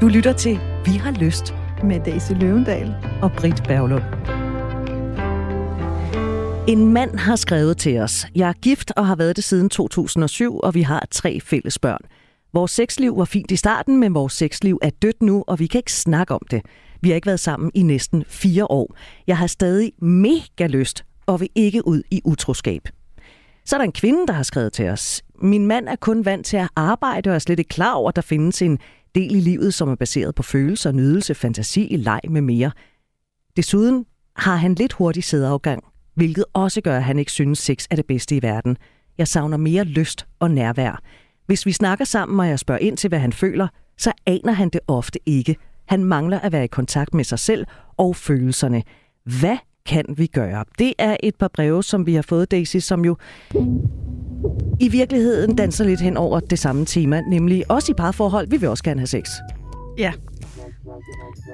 Du lytter til Vi har lyst med Daisy Løvendal og Britt Berglund. En mand har skrevet til os. Jeg er gift og har været det siden 2007, og vi har tre fælles børn. Vores sexliv var fint i starten, men vores sexliv er dødt nu, og vi kan ikke snakke om det. Vi har ikke været sammen i næsten fire år. Jeg har stadig mega lyst og vil ikke ud i utroskab. Så er der en kvinde, der har skrevet til os. Min mand er kun vant til at arbejde og er slet ikke klar over, at der findes en del i livet, som er baseret på følelser, nydelse, fantasi, leg med mere. Desuden har han lidt hurtig sædeafgang, hvilket også gør, at han ikke synes, sex er det bedste i verden. Jeg savner mere lyst og nærvær. Hvis vi snakker sammen, og jeg spørger ind til, hvad han føler, så aner han det ofte ikke. Han mangler at være i kontakt med sig selv og følelserne. Hvad kan vi gøre? Det er et par breve, som vi har fået, Daisy, som jo i virkeligheden danser lidt hen over det samme tema, nemlig også i parforhold, vi vil også gerne have sex. Ja.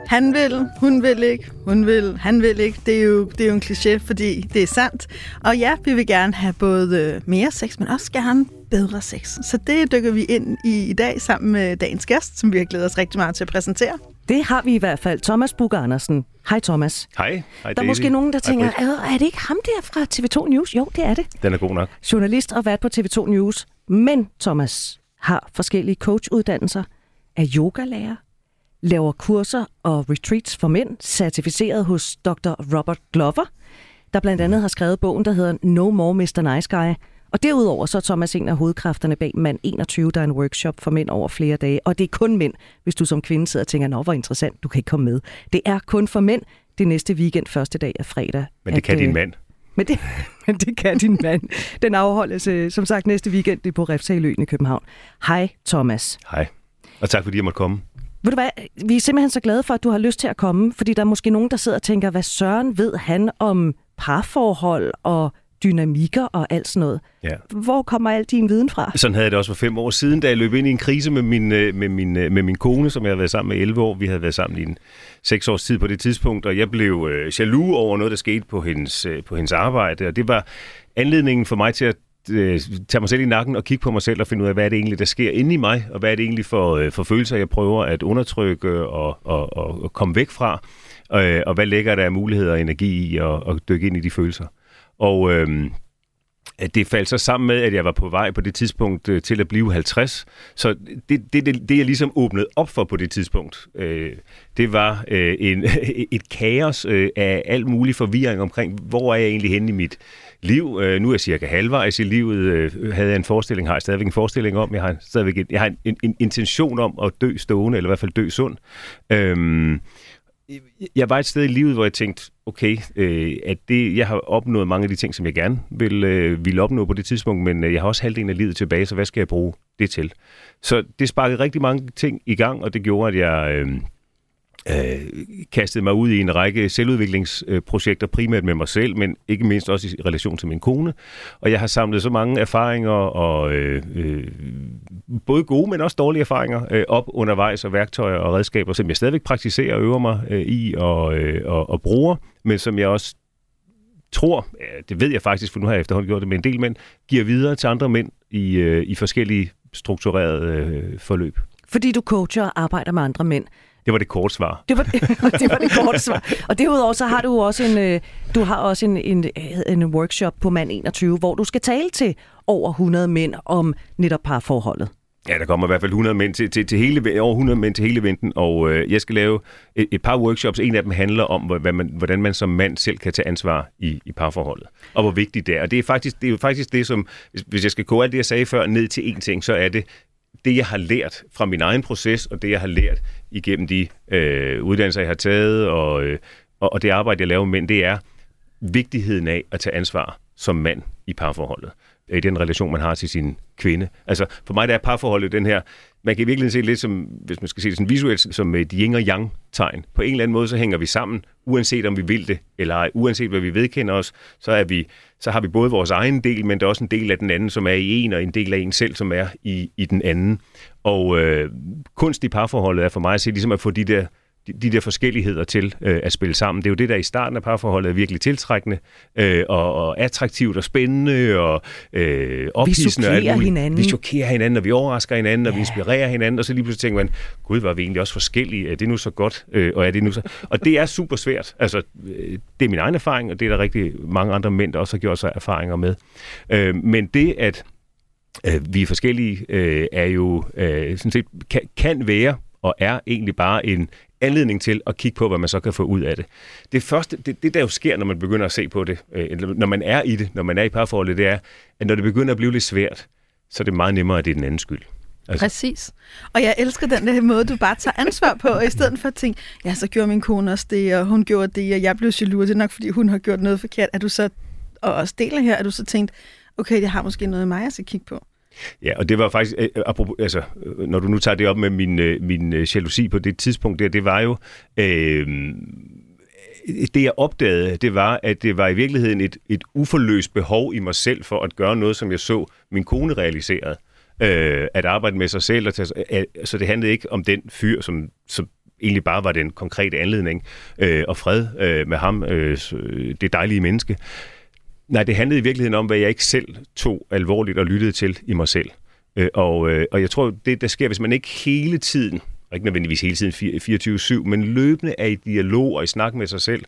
Han vil, hun vil ikke, hun vil, han vil ikke. Det er jo, det er jo en kliché, fordi det er sandt. Og ja, vi vil gerne have både øh, mere sex, men også gerne bedre sex. Så det dykker vi ind i i dag sammen med dagens gæst, som vi har glædet os rigtig meget til at præsentere. Det har vi i hvert fald. Thomas Bugge Andersen. Hej Thomas. Hej. Hej der er måske nogen, der tænker, er det ikke ham der fra TV2 News? Jo, det er det. Den er god nok. Journalist og vært på TV2 News. Men Thomas har forskellige coachuddannelser, er yogalærer, laver kurser og retreats for mænd, certificeret hos Dr. Robert Glover, der blandt andet har skrevet bogen, der hedder No More Mr. Nice Guy, og derudover så er Thomas en af hovedkræfterne bag Mand 21, der er en workshop for mænd over flere dage. Og det er kun mænd, hvis du som kvinde sidder og tænker, nå hvor interessant, du kan ikke komme med. Det er kun for mænd. Det næste weekend, første dag er fredag. Men det at, kan din øh, mand. Men det, men det kan din mand. Den afholdes øh, som sagt næste weekend det er på Refsaløen i København. Hej Thomas. Hej. Og tak fordi jeg måtte komme. Ved du hvad, vi er simpelthen så glade for, at du har lyst til at komme, fordi der er måske nogen, der sidder og tænker, hvad søren ved han om parforhold og dynamikker og alt sådan noget. Ja. Hvor kommer al din viden fra? Sådan havde jeg det også for fem år siden, da jeg løb ind i en krise med min, øh, med min, øh, med min kone, som jeg havde været sammen med 11 år. Vi havde været sammen i en seks års tid på det tidspunkt, og jeg blev øh, jaloux over noget, der skete på hendes, øh, på hendes arbejde. Og det var anledningen for mig til at øh, tage mig selv i nakken og kigge på mig selv og finde ud af, hvad er det egentlig, der sker inde i mig, og hvad er det egentlig for, øh, for følelser, jeg prøver at undertrykke og, og, og, og komme væk fra, øh, og hvad ligger der af muligheder og energi i at, at dykke ind i de følelser. Og øh, det faldt så sammen med, at jeg var på vej på det tidspunkt øh, til at blive 50. Så det, det, det, det jeg ligesom åbnede op for på det tidspunkt, øh, det var øh, en, et kaos øh, af alt mulig forvirring omkring, hvor er jeg egentlig henne i mit liv. Øh, nu er jeg cirka halvvejs i livet. Øh, havde jeg en forestilling, har jeg stadigvæk en forestilling om. Jeg har stadigvæk en, jeg har en, en, en intention om at dø stående, eller i hvert fald dø sund. Øh, jeg var et sted i livet, hvor jeg tænkte, okay, øh, at det, jeg har opnået mange af de ting, som jeg gerne vil, øh, ville opnå på det tidspunkt, men øh, jeg har også halvdelen af livet tilbage, så hvad skal jeg bruge det til? Så det sparkede rigtig mange ting i gang, og det gjorde, at jeg øh, øh, mig ud i en række selvudviklingsprojekter, primært med mig selv, men ikke mindst også i relation til min kone. Og jeg har samlet så mange erfaringer, og øh, øh, både gode, men også dårlige erfaringer, øh, op undervejs, og værktøjer og redskaber, som jeg stadigvæk praktiserer og øver mig øh, i og, øh, og, og bruger, men som jeg også tror, det ved jeg faktisk, for nu har jeg efterhånden gjort det med en del mænd, giver videre til andre mænd i, øh, i forskellige strukturerede øh, forløb. Fordi du coacher og arbejder med andre mænd. Det var det korte svar. Det var det, var det korte svar. Og derudover så har du også en, øh, du har også en, en, en workshop på Mand 21, hvor du skal tale til over 100 mænd om netop parforholdet. Ja, der kommer i hvert fald 100 mænd til, til, til hele, over 100 mænd til hele eventen, og øh, jeg skal lave et, et par workshops. En af dem handler om, hvad man, hvordan man som mand selv kan tage ansvar i, i parforholdet, og hvor vigtigt det er. Og det er faktisk det, er faktisk det som, hvis, hvis jeg skal gå alt det, jeg sagde før, ned til én ting, så er det det, jeg har lært fra min egen proces, og det, jeg har lært igennem de øh, uddannelser, jeg har taget, og, øh, og, og det arbejde, jeg laver med mænd, det er vigtigheden af at tage ansvar som mand i parforholdet. I den relation, man har til sin kvinde. Altså, for mig der er parforholdet den her, man kan virkelig se lidt som, hvis man skal se det sådan visuelt, som et yin og yang tegn. På en eller anden måde, så hænger vi sammen, uanset om vi vil det eller ej. Uanset hvad vi vedkender os, så, er vi, så har vi både vores egen del, men der er også en del af den anden, som er i en, og en del af en selv, som er i, i den anden. Og øh, kunst i parforholdet er for mig at se ligesom at få de der de, de der forskelligheder til øh, at spille sammen. Det er jo det, der i starten af parforholdet er virkelig tiltrækkende, øh, og, og attraktivt og spændende, og øh, ophidsende. Vi chokerer hinanden. Vi chokerer hinanden, og vi overrasker hinanden, og vi inspirerer hinanden, og så lige pludselig tænker man, gud, var vi egentlig også forskellige? Er det nu så godt? Øh, og, er det nu så... og det er super svært. Altså, øh, det er min egen erfaring, og det er der rigtig mange andre mænd, der også har gjort sig erfaringer med. Øh, men det, at øh, vi er forskellige, øh, er jo øh, sådan set, kan, kan være og er egentlig bare en anledning til at kigge på, hvad man så kan få ud af det. Det første, det, det der jo sker, når man begynder at se på det, øh, når man er i det, når man er i parforholdet, det er, at når det begynder at blive lidt svært, så er det meget nemmere, at det er den anden skyld. Altså. Præcis. Og jeg elsker den der måde, du bare tager ansvar på, og i stedet for at tænke, ja, så gjorde min kone også det, og hun gjorde det, og jeg blev jaloux, det er nok, fordi hun har gjort noget forkert. Er du så, og også deler her, er du så tænkt, okay, det har måske noget af mig, jeg skal kigge på? Ja, og det var faktisk, øh, øh, apropos, altså, øh, når du nu tager det op med min, min jalousi på det tidspunkt der, det var jo, øh, det jeg opdagede, det var, at det var i virkeligheden et, et uforløst behov i mig selv for at gøre noget, som jeg så min kone realiserede. Øh, at arbejde med sig selv. Og tage, øh, så det handlede ikke om den fyr, som, som egentlig bare var den konkrete anledning, øh, og fred øh, med ham, øh, det dejlige menneske. Nej, det handlede i virkeligheden om, hvad jeg ikke selv tog alvorligt og lyttede til i mig selv. Øh, og, øh, og jeg tror, det der sker, hvis man ikke hele tiden, og ikke nødvendigvis hele tiden 24-7, men løbende er i dialog og i snak med sig selv,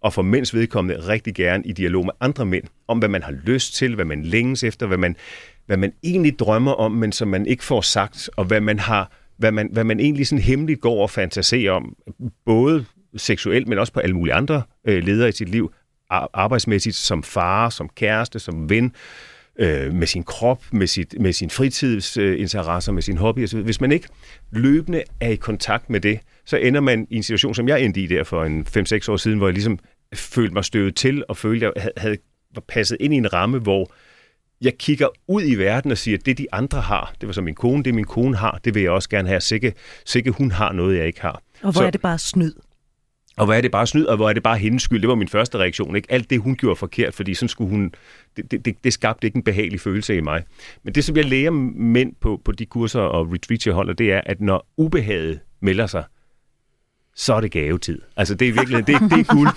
og for mænds vedkommende rigtig gerne i dialog med andre mænd, om hvad man har lyst til, hvad man længes efter, hvad man, hvad man egentlig drømmer om, men som man ikke får sagt, og hvad man har hvad man, hvad man egentlig sådan hemmeligt går og fantaserer om, både seksuelt, men også på alle mulige andre øh, ledere i sit liv, arbejdsmæssigt, som far, som kæreste, som ven, øh, med sin krop, med, sit, med sin fritidsinteresser, øh, med sin hobby osv. Hvis man ikke løbende er i kontakt med det, så ender man i en situation, som jeg endte i der for en 5-6 år siden, hvor jeg ligesom følte mig støvet til, og følte, at jeg havde, var passet ind i en ramme, hvor jeg kigger ud i verden og siger, at det de andre har, det var så min kone, det min kone har, det vil jeg også gerne have. Sikke, sikke hun har noget, jeg ikke har. Og hvor så, er det bare snyd? Og hvor er det bare snyd, og hvor er det bare hendes skyld? Det var min første reaktion. Ikke? Alt det, hun gjorde forkert, fordi sådan skulle hun... Det, det, det skabte ikke en behagelig følelse i mig. Men det, som jeg lærer mænd på, på de kurser og retreats, jeg holder, det er, at når ubehaget melder sig, så er det gavetid. Altså, det er virkelig, det, det er guld.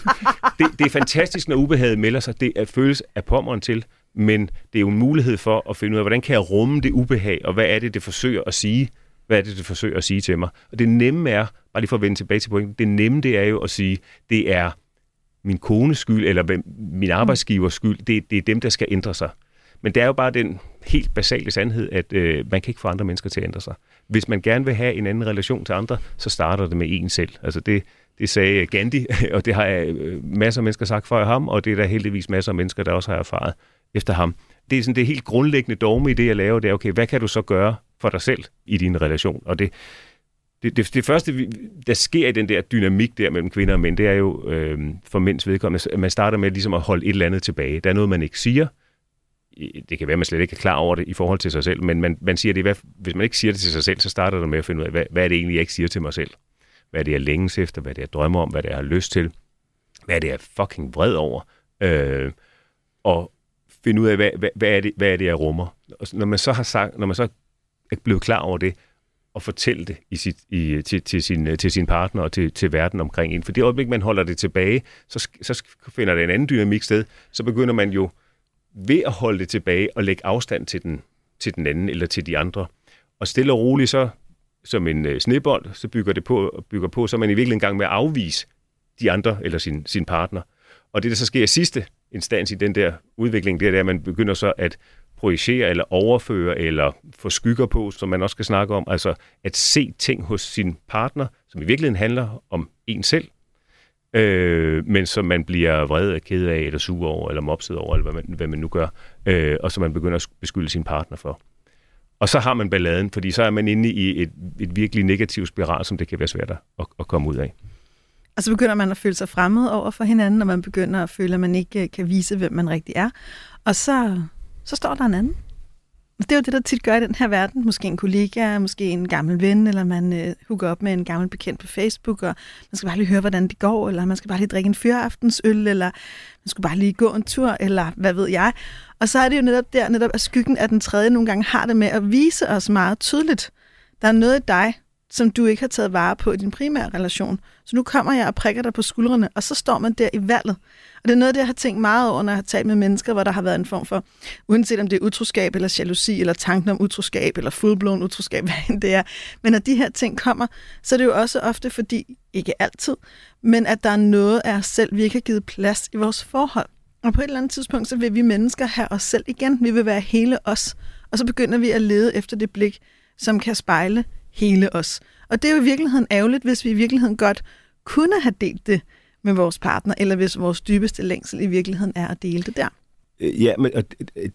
Det, det er fantastisk, når ubehaget melder sig. Det er, føles af pommeren til, men det er jo en mulighed for at finde ud af, hvordan kan jeg rumme det ubehag, og hvad er det, det forsøger at sige? Hvad er det, det forsøger at sige til mig? Og det nemme er, bare lige for at vende tilbage til pointen, det nemme det er jo at sige, det er min kones skyld, eller min arbejdsgivers skyld, det, det er dem, der skal ændre sig. Men det er jo bare den helt basale sandhed, at øh, man kan ikke få andre mennesker til at ændre sig. Hvis man gerne vil have en anden relation til andre, så starter det med en selv. Altså det, det sagde Gandhi, og det har jeg masser af mennesker sagt før ham, og det er der heldigvis masser af mennesker, der også har erfaret efter ham. Det er sådan det helt grundlæggende dogme i det, jeg laver, det er, okay, hvad kan du så gøre for dig selv i din relation? Og det, det, det, det første, der sker i den der dynamik der mellem kvinder og mænd, det er jo øh, for mænds vedkommende, at man starter med ligesom at holde et eller andet tilbage. Der er noget, man ikke siger. Det kan være, at man slet ikke er klar over det i forhold til sig selv, men man, man siger det, hvad, hvis man ikke siger det til sig selv, så starter det med at finde ud af, hvad, hvad er det egentlig, jeg ikke siger til mig selv? Hvad er det, jeg længes efter? Hvad er det, jeg drømmer om? Hvad er det, jeg har lyst til? Hvad er det, jeg er fucking vred over? Øh, og finde ud af, hvad, hvad, hvad, er det, hvad er det, jeg rummer? Og når man så har sagt, når man så er blevet klar over det, og fortælle det i sit, i, til, til, sin, til sin partner og til, til verden omkring en. For det øjeblik, man holder det tilbage, så, så finder det en anden dynamik sted. Så begynder man jo ved at holde det tilbage og lægge afstand til den, til den anden eller til de andre. Og stille og roligt så, som en øh, snebold, så bygger det på, bygger på, så er man i virkeligheden gang med at afvise de andre eller sin, sin partner. Og det, der så sker i sidste instans i den der udvikling, det er, at man begynder så at projicere eller overføre eller få skygger på, som man også skal snakke om. Altså at se ting hos sin partner, som i virkeligheden handler om en selv, øh, men som man bliver vred af, ked af, eller sur over, eller mopset over, eller hvad man, hvad man nu gør, øh, og som man begynder at beskylde sin partner for. Og så har man balladen, fordi så er man inde i et, et virkelig negativt spiral, som det kan være svært at, at komme ud af. Og så begynder man at føle sig fremmed over for hinanden, og man begynder at føle, at man ikke øh, kan vise, hvem man rigtig er. Og så så står der en anden. Og det er jo det, der tit gør i den her verden. Måske en kollega, måske en gammel ven, eller man øh, hooker op med en gammel bekendt på Facebook, og man skal bare lige høre, hvordan det går, eller man skal bare lige drikke en fyraftensøl, eller man skal bare lige gå en tur, eller hvad ved jeg. Og så er det jo netop der, netop at skyggen af den tredje nogle gange har det med at vise os meget tydeligt. Der er noget i dig, som du ikke har taget vare på i din primære relation. Så nu kommer jeg og prikker dig på skuldrene, og så står man der i valget. Og det er noget, det jeg har tænkt meget over, når jeg har talt med mennesker, hvor der har været en form for, uanset om det er utroskab eller jalousi, eller tanken om utroskab, eller fuldblåen utroskab, hvad end det er. Men når de her ting kommer, så er det jo også ofte fordi, ikke altid, men at der er noget af os selv, vi ikke har givet plads i vores forhold. Og på et eller andet tidspunkt, så vil vi mennesker have os selv igen. Vi vil være hele os. Og så begynder vi at lede efter det blik, som kan spejle hele os. Og det er jo i virkeligheden ærgerligt, hvis vi i virkeligheden godt kunne have delt det med vores partner, eller hvis vores dybeste længsel i virkeligheden er at dele det der. Øh, ja, men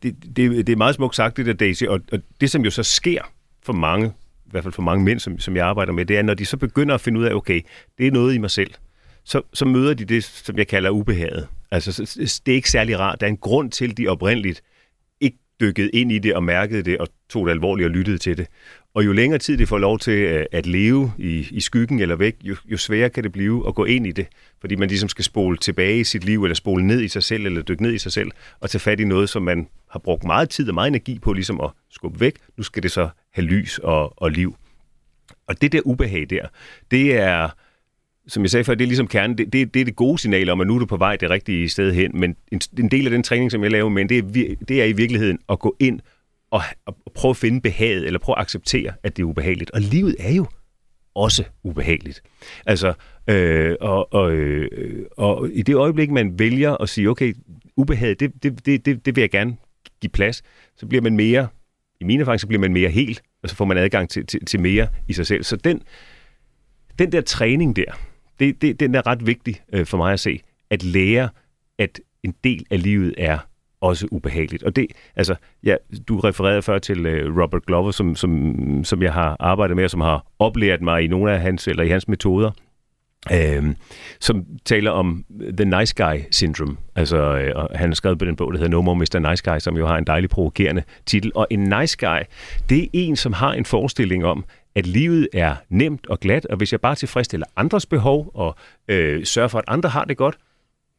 det, det, det er meget smukt sagt, det der, Daisy, og, og det, som jo så sker for mange, i hvert fald for mange mænd, som, som jeg arbejder med, det er, når de så begynder at finde ud af, okay, det er noget i mig selv, så, så møder de det, som jeg kalder ubehaget. Altså, det er ikke særlig rart. Der er en grund til, at de oprindeligt dykkede ind i det og mærkede det og tog det alvorligt og lyttede til det. Og jo længere tid det får lov til øh, at leve i, i skyggen eller væk, jo, jo sværere kan det blive at gå ind i det. Fordi man ligesom skal spole tilbage i sit liv, eller spole ned i sig selv, eller dykke ned i sig selv, og tage fat i noget, som man har brugt meget tid og meget energi på ligesom at skubbe væk. Nu skal det så have lys og, og liv. Og det der ubehag der, det er, som jeg sagde før, det er ligesom kernen, det, det, det er det gode signal om, at nu er du på vej det rigtige sted hen, men en, en del af den træning, som jeg laver med, det er, det er i virkeligheden at gå ind og, og prøve at finde behaget, eller prøve at acceptere, at det er ubehageligt. Og livet er jo også ubehageligt. Altså, øh, og, og, øh, og i det øjeblik, man vælger at sige, okay, ubehaget, det, det, det, det, det vil jeg gerne give plads, så bliver man mere, i mine erfaring, så bliver man mere helt, og så får man adgang til, til, til mere i sig selv. Så den, den der træning der, det, det, den er ret vigtig øh, for mig at se, at lære, at en del af livet er også ubehageligt. Og det, altså, ja, du refererede før til øh, Robert Glover, som, som, som jeg har arbejdet med, og som har oplært mig i nogle af hans, eller i hans metoder, øh, som taler om The Nice Guy Syndrome. Altså, øh, han har skrevet på den bog, der hedder No More Mr. Nice Guy, som jo har en dejlig provokerende titel. Og en nice guy, det er en, som har en forestilling om, at livet er nemt og glat, og hvis jeg bare tilfredsstiller andres behov og øh, sørger for, at andre har det godt,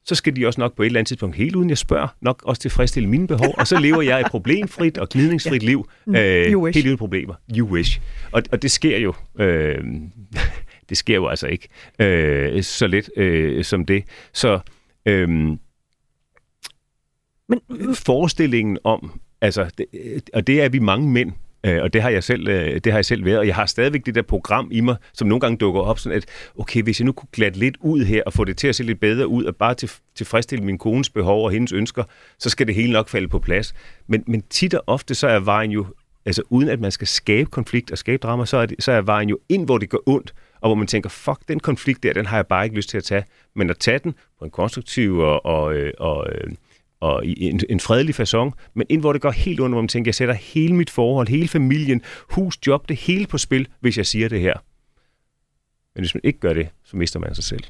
så skal de også nok på et eller andet tidspunkt, helt uden jeg spørger, nok også tilfredsstille mine behov, og så lever jeg et problemfrit og gnidningsfrit ja. liv, øh, helt uden problemer. You wish. Og, og det sker jo, øh, det sker jo altså ikke øh, så let øh, som det. Så øh, men forestillingen om, altså, det, og det er vi mange mænd, Øh, og det har, jeg selv, øh, det har jeg selv været, og jeg har stadigvæk det der program i mig, som nogle gange dukker op, sådan at, okay, hvis jeg nu kunne glatte lidt ud her, og få det til at se lidt bedre ud, og bare til, tilfredsstille min kones behov og hendes ønsker, så skal det hele nok falde på plads. Men, men tit og ofte, så er vejen jo, altså uden at man skal skabe konflikt og skabe drama, så er, det, så er vejen jo ind, hvor det går ondt, og hvor man tænker, fuck, den konflikt der, den har jeg bare ikke lyst til at tage. Men at tage den på en konstruktiv og, og, øh, og, øh, og i en, en fredelig façon, men ind hvor det går helt under, hvor man tænker, jeg sætter hele mit forhold, hele familien, hus, job, det hele på spil, hvis jeg siger det her. Men hvis man ikke gør det, så mister man sig selv.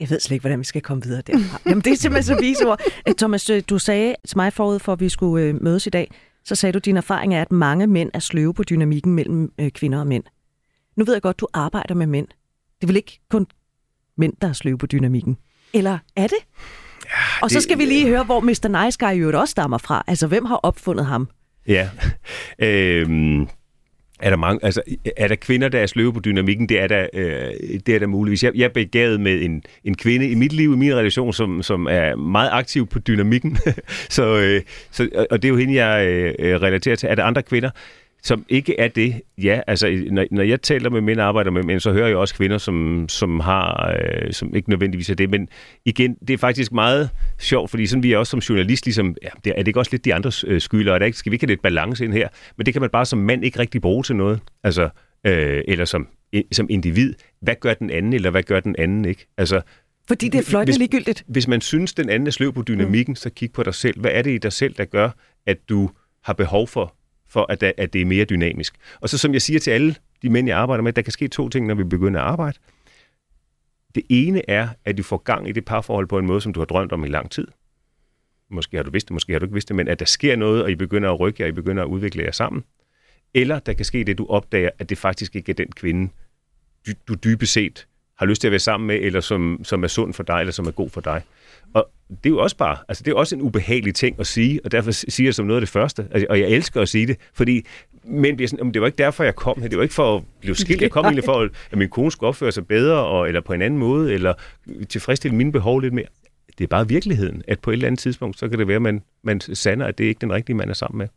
Jeg ved slet ikke, hvordan vi skal komme videre derfra. Jamen, det er simpelthen så vise ord. Øh, Thomas, du sagde til mig forud for, at vi skulle mødes i dag, så sagde du, at din erfaring er, at mange mænd er sløve på dynamikken mellem kvinder og mænd. Nu ved jeg godt, du arbejder med mænd. Det er vel ikke kun mænd, der er sløve på dynamikken? Eller er det? Ja, og så skal vi lige høre, hvor Mr. Nice Guy jo også stammer fra. Altså, hvem har opfundet ham? Ja. Øhm, er der, mange, altså, er der kvinder, der er sløve på dynamikken? Det er der, øh, det er der muligvis. Jeg, jeg er begavet med en, en kvinde i mit liv, i min relation, som, som er meget aktiv på dynamikken. så, øh, så, og det er jo hende, jeg øh, relaterer til. Er der andre kvinder? Som ikke er det. Ja, altså når, når jeg taler med mænd og arbejder med mænd, så hører jeg også kvinder, som, som har, øh, som ikke nødvendigvis er det. Men igen, det er faktisk meget sjovt, fordi sådan vi er også som journalist, ligesom, ja, det er det ikke også lidt de andres øh, skyld, og er det ikke, skal vi ikke have lidt balance ind her? Men det kan man bare som mand ikke rigtig bruge til noget. Altså, øh, eller som, som individ. Hvad gør den anden, eller hvad gør den anden ikke? Altså, fordi det er fløjtende ligegyldigt. Hvis man synes, den anden er sløv på dynamikken, mm. så kig på dig selv. Hvad er det i dig selv, der gør, at du har behov for for at, at det er mere dynamisk. Og så som jeg siger til alle de mænd, jeg arbejder med, der kan ske to ting, når vi begynder at arbejde. Det ene er, at du får gang i det parforhold på en måde, som du har drømt om i lang tid. Måske har du vidst det, måske har du ikke vidst det, men at der sker noget, og I begynder at rykke jer, og I begynder at udvikle jer sammen. Eller der kan ske det, du opdager, at det faktisk ikke er den kvinde, du, du dybest set har lyst til at være sammen med, eller som, som er sund for dig, eller som er god for dig. Og det er jo også bare, altså det er også en ubehagelig ting at sige, og derfor siger jeg det som noget af det første, altså, og jeg elsker at sige det, fordi men bliver sådan, det var ikke derfor, jeg kom her. Det var ikke for at blive skilt. Jeg kom egentlig for, at min kone skulle opføre sig bedre, og, eller på en anden måde, eller tilfredsstille mine behov lidt mere. Det er bare virkeligheden, at på et eller andet tidspunkt, så kan det være, at man, man sander, at det er ikke den rigtige, man er sammen med.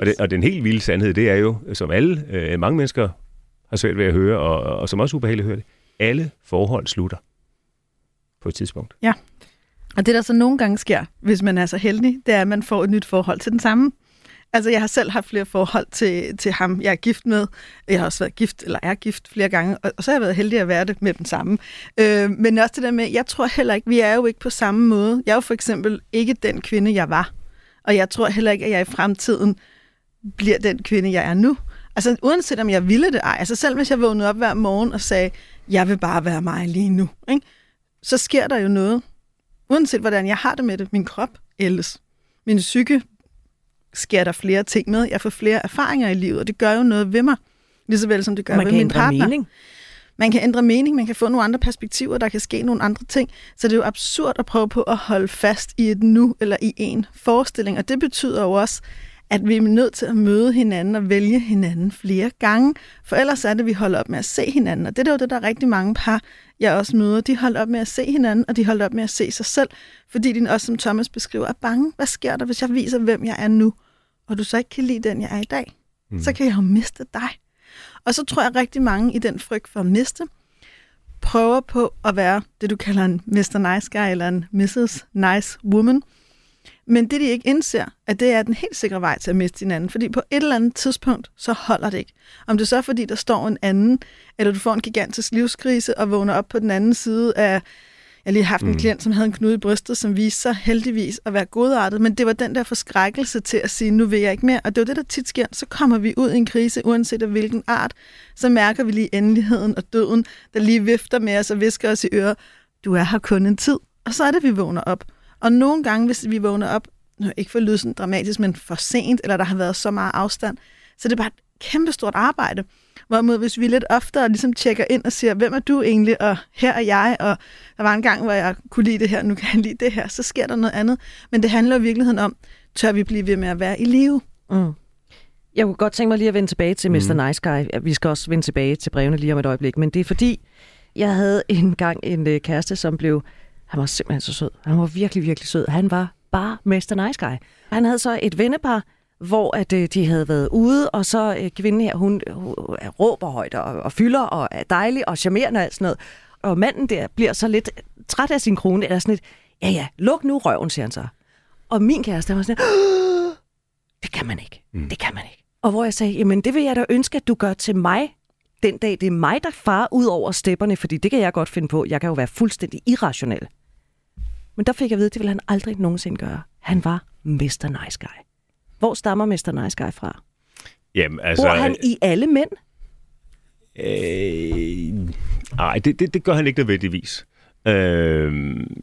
Og, det, og den helt vilde sandhed, det er jo, som alle, øh, mange mennesker har svært ved at høre, og, og som også ubehageligt høre det, alle forhold slutter på et tidspunkt. Ja, og det der så nogle gange sker, hvis man er så heldig, det er, at man får et nyt forhold til den samme. Altså, jeg har selv haft flere forhold til, til ham, jeg er gift med. Jeg har også været gift, eller er gift flere gange, og, og så har jeg været heldig at være det med den samme. Øh, men også det der med, jeg tror heller ikke, vi er jo ikke på samme måde. Jeg er jo for eksempel ikke den kvinde, jeg var. Og jeg tror heller ikke, at jeg i fremtiden bliver den kvinde, jeg er nu. Altså, uanset om jeg ville det ej. Altså, selv hvis jeg vågnede op hver morgen og sagde, jeg vil bare være mig lige nu, ikke? så sker der jo noget. Uanset hvordan jeg har det med det, min krop ældes. Min psyke sker der flere ting med. Jeg får flere erfaringer i livet, og det gør jo noget ved mig. Lige så vel som det gør man ved min partner. Mening. Man kan ændre mening, man kan få nogle andre perspektiver, der kan ske nogle andre ting. Så det er jo absurd at prøve på at holde fast i et nu eller i en forestilling. Og det betyder jo også, at vi er nødt til at møde hinanden og vælge hinanden flere gange. For ellers er det, at vi holder op med at se hinanden. Og det er jo det, der er rigtig mange par, jeg også møder. De holder op med at se hinanden, og de holder op med at se sig selv. Fordi de også, som Thomas beskriver, er bange. Hvad sker der, hvis jeg viser, hvem jeg er nu? Og du så ikke kan lide den, jeg er i dag? Mm. Så kan jeg jo miste dig. Og så tror jeg rigtig mange i den frygt for at miste, prøver på at være det, du kalder en Mr. Nice Guy eller en Mrs. Nice Woman – men det, de ikke indser, at det er den helt sikre vej til at miste hinanden. Fordi på et eller andet tidspunkt, så holder det ikke. Om det så er, fordi der står en anden, eller du får en gigantisk livskrise og vågner op på den anden side af... Jeg har lige haft en mm. klient, som havde en knude i brystet, som viste sig heldigvis at være godartet, men det var den der forskrækkelse til at sige, nu vil jeg ikke mere. Og det var det, der tit sker. Så kommer vi ud i en krise, uanset af hvilken art, så mærker vi lige endeligheden og døden, der lige vifter med os og visker os i øret, du er her kun en tid. Og så er det, vi vågner op. Og nogle gange, hvis vi vågner op, ikke for at lyde sådan dramatisk, men for sent, eller der har været så meget afstand, så det er bare et kæmpestort arbejde. Hvorimod hvis vi lidt oftere ligesom tjekker ind og siger, hvem er du egentlig, og her er jeg, og der var en gang, hvor jeg kunne lide det her, nu kan jeg lide det her, så sker der noget andet. Men det handler i virkeligheden om, tør vi blive ved med at være i live? Mm. Jeg kunne godt tænke mig lige at vende tilbage til Mr. Mm. Nice Guy. Vi skal også vende tilbage til brevene lige om et øjeblik, men det er fordi, jeg havde engang en øh, kæreste, som blev han var simpelthen så sød. Han var virkelig, virkelig sød. Han var bare Mr. Nice Guy. Han havde så et vennepar, hvor at, øh, de havde været ude, og så øh, kvinden her, hun, hun råber højt og, og fylder og er dejlig og charmerende og sådan noget. Og manden der bliver så lidt træt af sin krone, eller sådan lidt, ja ja, luk nu røven, siger han så. Og min kæreste var sådan, det kan man ikke, mm. det kan man ikke. Og hvor jeg sagde, jamen det vil jeg da ønske, at du gør til mig, den dag det er mig, der farer ud over stepperne, fordi det kan jeg godt finde på. Jeg kan jo være fuldstændig irrationel. Men der fik jeg at vide, at det ville han aldrig nogensinde gøre. Han var Mr. Nice Guy. Hvor stammer Mr. Nice Guy fra? Jamen, altså... Bor han i alle mænd? Øh, nej, det, det, det gør han ikke nødvendigvis. Øh,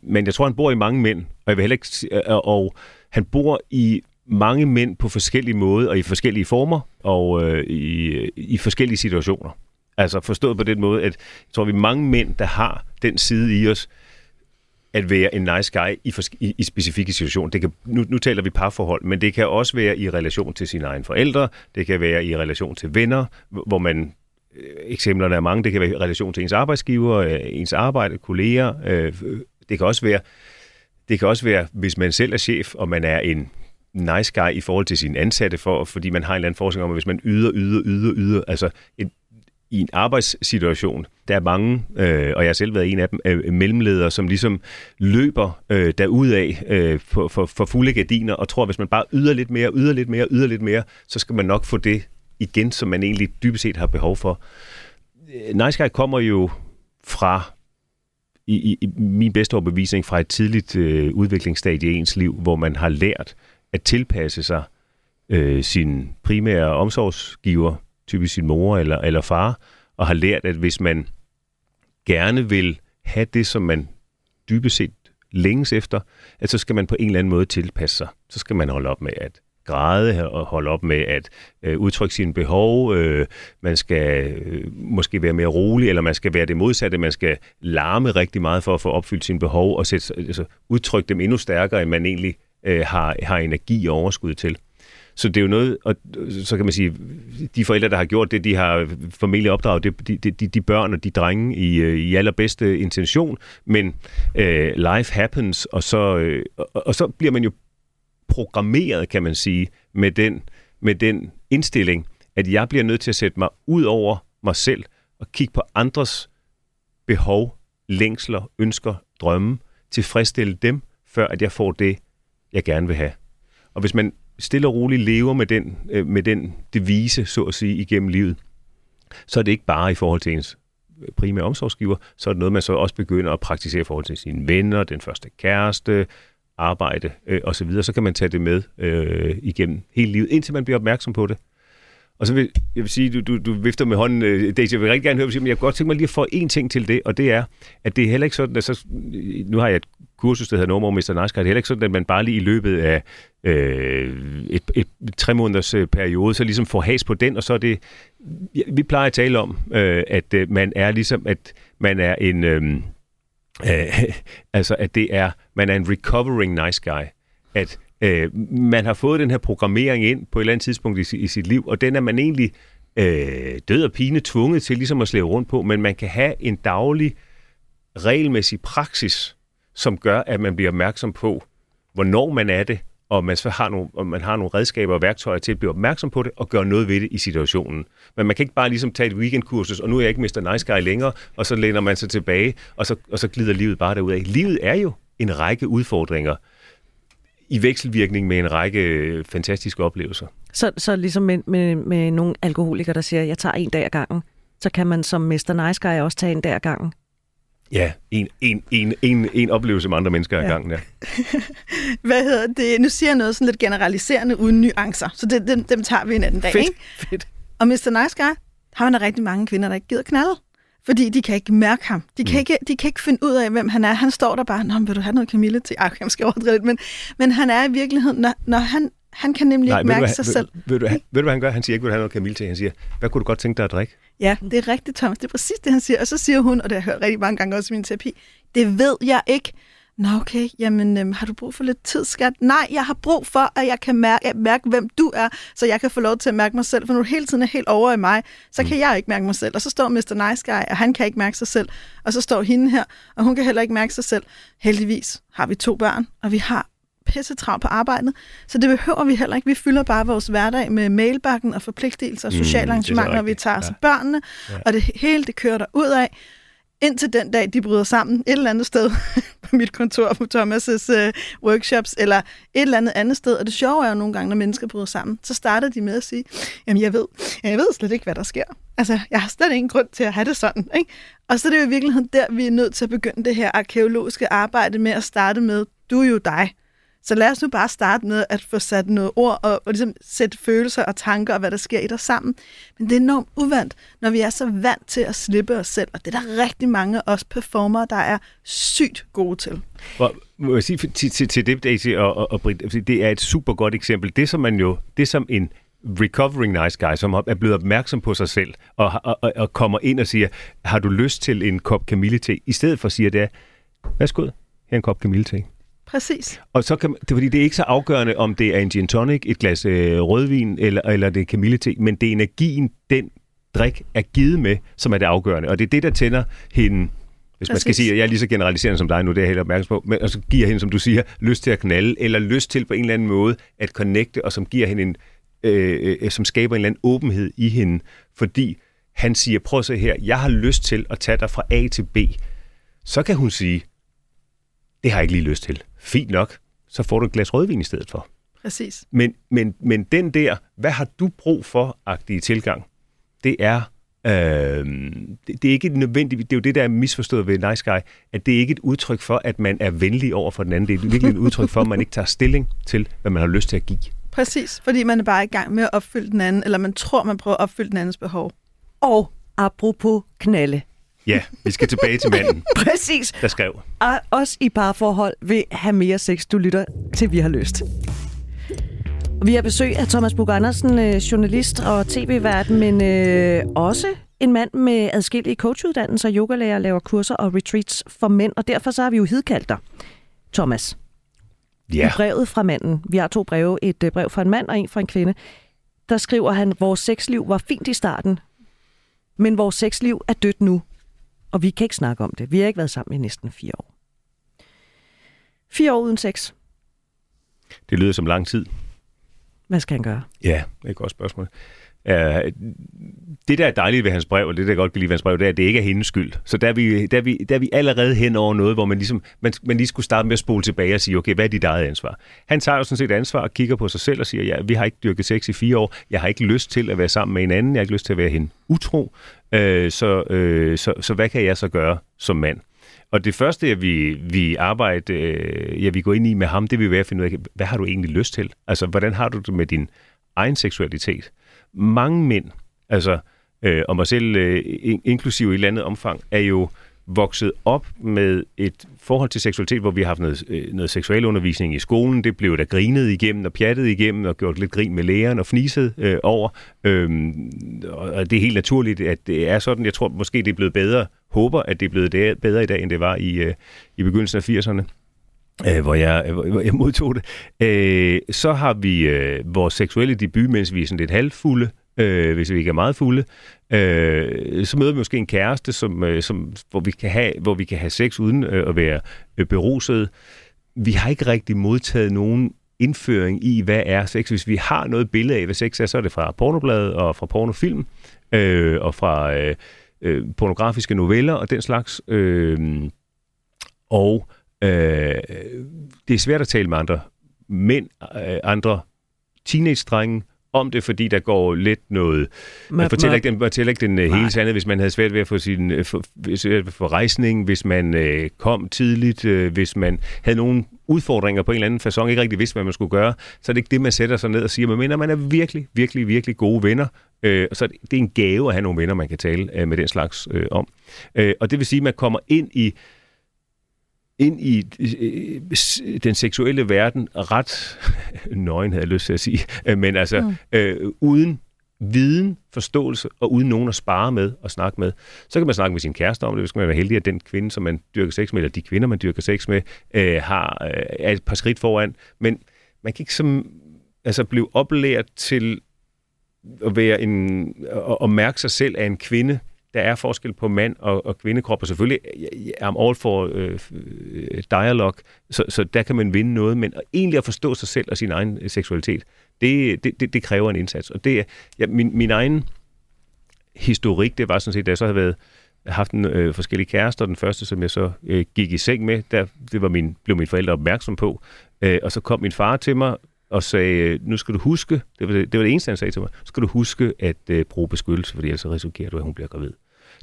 men jeg tror, han bor i mange mænd, og, jeg vil heller ikke, øh, og han bor i mange mænd på forskellige måder og i forskellige former og øh, i, i forskellige situationer. Altså forstået på den måde, at jeg tror, vi er mange mænd, der har den side i os, at være en nice guy i, i, i specifikke situationer. Det kan, nu, nu taler vi parforhold, men det kan også være i relation til sine egne forældre, det kan være i relation til venner, hvor man øh, eksemplerne er mange, det kan være i relation til ens arbejdsgiver, øh, ens arbejde, kolleger, øh, det kan også være det kan også være, hvis man selv er chef, og man er en nice guy i forhold til sine ansatte, for, fordi man har en eller anden forskning om, at hvis man yder, yder, yder, yder, altså et, i en arbejdssituation, der er mange, øh, og jeg har selv været en af dem, øh, mellemledere, som ligesom løber øh, derudad øh, for, for, for fulde gardiner, og tror, at hvis man bare yder lidt mere, yder lidt mere, yder lidt mere, så skal man nok få det igen, som man egentlig dybest set har behov for. Øh, nice Guy kommer jo fra, i, i, i min bedste overbevisning, fra et tidligt øh, udviklingsstadie i ens liv, hvor man har lært at tilpasse sig øh, sin primære omsorgsgiver, typisk sin mor eller, eller far, og har lært, at hvis man gerne vil have det, som man dybest set længes efter, at så skal man på en eller anden måde tilpasse sig. Så skal man holde op med at græde og holde op med at øh, udtrykke sine behov. Øh, man skal øh, måske være mere rolig, eller man skal være det modsatte. Man skal larme rigtig meget for at få opfyldt sine behov og sætte, altså, udtrykke dem endnu stærkere, end man egentlig øh, har, har energi og overskud til. Så det er jo noget, og så kan man sige, de forældre, der har gjort det, de har formentlig opdraget de, de, de, de børn og de drenge i, øh, i allerbedste intention, men øh, life happens, og så, øh, og, og så bliver man jo programmeret, kan man sige, med den, med den indstilling, at jeg bliver nødt til at sætte mig ud over mig selv og kigge på andres behov, længsler, ønsker, drømme, tilfredsstille dem, før at jeg får det, jeg gerne vil have. Og hvis man stille og roligt lever med den, øh, med den devise, så at sige, igennem livet, så er det ikke bare i forhold til ens øh, primære omsorgsgiver, så er det noget, man så også begynder at praktisere i forhold til sine venner, den første kæreste, arbejde øh, osv., så kan man tage det med øh, igennem hele livet, indtil man bliver opmærksom på det. Og så vil jeg vil sige, du, du, du vifter med hånden, øh, Daisy, jeg vil rigtig gerne høre, men jeg kunne godt tænke mig lige at få en ting til det, og det er, at det er heller ikke sådan, at så, nu har jeg et kursus, der hedder No More Mr. Nice Guy, det er heller ikke sådan, at man bare lige i løbet af øh, et, et, et tre måneders øh, periode, så ligesom får has på den, og så er det, vi plejer at tale om, øh, at øh, man er ligesom, at man er en, øh, øh, altså at det er, man er en recovering nice guy, at øh, man har fået den her programmering ind på et eller andet tidspunkt i, i sit liv, og den er man egentlig øh, død og pine tvunget til ligesom at slæve rundt på, men man kan have en daglig, regelmæssig praksis, som gør, at man bliver opmærksom på, hvornår man er det, og man så har nogle, og man har nogle redskaber og værktøjer til at blive opmærksom på det og gøre noget ved det i situationen. Men man kan ikke bare ligesom tage et weekendkursus, og nu er jeg ikke Mr. Nice Guy længere, og så læner man sig tilbage, og så, og så glider livet bare derud af. Livet er jo en række udfordringer i vekselvirkning med en række fantastiske oplevelser. Så, så ligesom med, med, med nogle alkoholikere, der siger, jeg tager en dag ad gangen, så kan man som Mr. Nice Guy også tage en dag ad gangen? Ja, en, en, en, en, en oplevelse med andre mennesker ja. gangen, ja. Hvad hedder det? Nu siger jeg noget sådan lidt generaliserende uden nuancer, så det, dem, dem tager vi en anden dag, Fedt, ikke? fedt. Og Mr. Nice Guy, har man der rigtig mange kvinder, der ikke gider knalde. Fordi de kan ikke mærke ham. De kan, mm. ikke, de kan ikke finde ud af, hvem han er. Han står der bare, Nå, vil du have noget Camille til? Ej, jeg skal overdrive lidt, men, men han er i virkeligheden, når, når han, han kan nemlig Nej, ikke ved du, mærke hvad, sig ved, selv. Ved, du, ved du, hvad han gør? Han siger ikke, vil du have noget Camille til? Han siger, hvad kunne du godt tænke dig at drikke? Ja, det er rigtigt, Thomas. Det er præcis det, han siger. Og så siger hun, og det har jeg hørt rigtig mange gange også i min terapi, det ved jeg ikke. Nå okay, jamen øhm, har du brug for lidt tid, skat? Nej, jeg har brug for, at jeg kan mærke, at mærke, hvem du er, så jeg kan få lov til at mærke mig selv. For når du hele tiden er helt over i mig, så kan mm. jeg ikke mærke mig selv. Og så står Mr. Nice Guy, og han kan ikke mærke sig selv. Og så står hende her, og hun kan heller ikke mærke sig selv. Heldigvis har vi to børn, og vi har pisse travlt på arbejdet, så det behøver vi heller ikke. Vi fylder bare vores hverdag med mailbakken og forpligtelser og sociale Mm, er så arrangementer, og vi tager os Ja. børnene, Ja. og det hele det kører der ud af, indtil den dag, de bryder sammen et eller andet sted på mit kontor på Thomas' øh, workshops, eller et eller andet andet sted. Og det sjove er jo nogle gange, når mennesker bryder sammen, så starter de med at sige, jamen jeg ved, jeg ved slet ikke, hvad der sker. Altså, jeg har slet ingen grund til at have det sådan. Ikke? Og så er det jo i virkeligheden der, vi er nødt til at begynde det her arkeologiske arbejde med at starte med, du er jo dig. Så lad os nu bare starte med at få sat noget ord og, og ligesom sætte følelser og tanker og hvad der sker i dig sammen. Men det er enormt uvandt, når vi er så vant til at slippe os selv. Og det er der rigtig mange af os performere, der er sygt gode til. Og må jeg sige til, til, til det, Daisy og, og, og Britt, det er et super godt eksempel. Det som man jo, det som en recovering nice guy, som er blevet opmærksom på sig selv, og, og, og, og kommer ind og siger, har du lyst til en kop kamillete? I stedet for siger det er, værsgo, her er en kop kamillete. Præcis. Og så kan, det er fordi, det er ikke så afgørende, om det er en gin tonic, et glas øh, rødvin, eller, eller det er kamillete, men det er energien, den drik er givet med, som er det afgørende. Og det er det, der tænder hende, hvis man skal sige, at jeg er lige så generaliserende som dig nu, det er jeg helt opmærksom på, men og så giver hende, som du siger, lyst til at knalde, eller lyst til på en eller anden måde at connecte, og som giver hende en, øh, øh, som skaber en eller anden åbenhed i hende, fordi han siger, prøv at se her, jeg har lyst til at tage dig fra A til B. Så kan hun sige, det har jeg ikke lige lyst til. Fint nok, så får du et glas rødvin i stedet for. Præcis. Men, men, men den der, hvad har du brug for, agtige tilgang, det er, øh, det, det er ikke nødvendigt, det er jo det, der er misforstået ved Nice Guy, at det er ikke et udtryk for, at man er venlig over for den anden. Det er virkelig et udtryk for, at man ikke tager stilling til, hvad man har lyst til at give. Præcis. Fordi man er bare i gang med at opfylde den anden, eller man tror, man prøver at opfylde den andens behov. Og apropos knalle. Ja, vi skal tilbage til manden, Præcis. der skrev. Og os i parforhold vil have mere sex, du lytter til Vi har lyst. Vi har besøg af Thomas Bug Andersen, øh, journalist og tv-verden, men øh, også en mand med adskillige coachuddannelser, yogalærer, laver kurser og retreats for mænd, og derfor så har vi jo hidkaldt dig. Thomas, Ja. i brevet fra manden, vi har to breve, et øh, brev fra en mand og en fra en kvinde, der skriver han, vores sexliv var fint i starten, men vores sexliv er dødt nu, og vi kan ikke snakke om det. Vi har ikke været sammen i næsten fire år. Fire år uden sex. Det lyder som lang tid. Hvad skal han gøre? Ja, det er et godt spørgsmål. Øh, det, der er dejligt ved hans brev, og det, der godt kan lide ved hans brev, det er, at det ikke er hendes skyld. Så der er vi, der er vi, der er vi allerede hen over noget, hvor man, ligesom, man, man lige skulle starte med at spole tilbage og sige, okay, hvad er dit eget ansvar? Han tager jo sådan set ansvar og kigger på sig selv og siger, ja, vi har ikke dyrket sex i fire år, jeg har ikke lyst til at være sammen med en anden, jeg har ikke lyst til at være hende utro, øh, så, øh, så, så hvad kan jeg så gøre som mand? Og det første, jeg vi, vi arbejder, øh, ja, vi går ind i med ham, det vil være at finde ud af, hvad har du egentlig lyst til? Altså, hvordan har du det med din egen seksualitet? Mange mænd, altså, øh, og mig selv øh, in- inklusive i et eller andet omfang, er jo vokset op med et forhold til seksualitet, hvor vi har haft noget, øh, noget seksualundervisning i skolen. Det blev der grinet igennem og pjattet igennem og gjort lidt grin med læreren og fniset øh, over. Øhm, og det er helt naturligt, at det er sådan. Jeg tror måske, det er blevet bedre. Håber, at det er blevet bedre i dag, end det var i, øh, i begyndelsen af 80'erne øh, hvor, jeg, øh, hvor jeg modtog det. Øh, så har vi øh, vores seksuelle debut, mens vi er sådan lidt halvfulde, øh, hvis vi ikke er meget fulde. Øh, så møder vi måske en kæreste, som, øh, som, hvor, vi kan have, hvor vi kan have sex uden øh, at være øh, beruset. Vi har ikke rigtig modtaget nogen indføring i, hvad er sex. Hvis vi har noget billede af, hvad sex er, så er det fra pornobladet og fra pornofilm øh, og fra øh, øh, pornografiske noveller og den slags. Øh, og øh, det er svært at tale med andre mænd, øh, andre teenage-drenge, om det, fordi der går lidt noget... Man fortæller ikke den, man fortæller ikke den uh, hele sandhed, hvis man havde svært ved at få, sin, for, ved at få rejsning, hvis man uh, kom tidligt, uh, hvis man havde nogle udfordringer på en eller anden façon, ikke rigtig vidste, hvad man skulle gøre, så er det ikke det, man sætter sig ned og siger, men man er virkelig, virkelig, virkelig gode venner, og så det, er en gave at have nogle venner, man kan tale uh, med den slags uh, om. Uh, og det vil sige, at man kommer ind i ind i øh, den seksuelle verden ret nøgen, havde jeg lyst til at sige, øh, men altså mm. øh, uden viden, forståelse og uden nogen at spare med og snakke med. Så kan man snakke med sin kæreste om det, hvis man være heldig, at den kvinde, som man dyrker sex med, eller de kvinder, man dyrker sex med, øh, har, øh, er et par skridt foran. Men man kan ikke som, altså blive oplært til at være en, at, at mærke sig selv af en kvinde, der er forskel på mand og, og kvindekrop, og selvfølgelig er I'm all for øh, øh dialog, så, så der kan man vinde noget, men egentlig at forstå sig selv og sin egen øh, seksualitet, det, det, det, det kræver en indsats. Og det ja, min, min egen historik, det var sådan set, da jeg så havde været, haft en, øh, forskellige kærester, den første, som jeg så øh, gik i seng med, der, det var min, blev mine forældre opmærksom på, øh, og så kom min far til mig og sagde, øh, nu skal du huske, det var det, det, var det eneste, han sagde til mig, nu skal du huske at øh, bruge beskyttelse, fordi ellers risikerer du, at hun bliver gravid.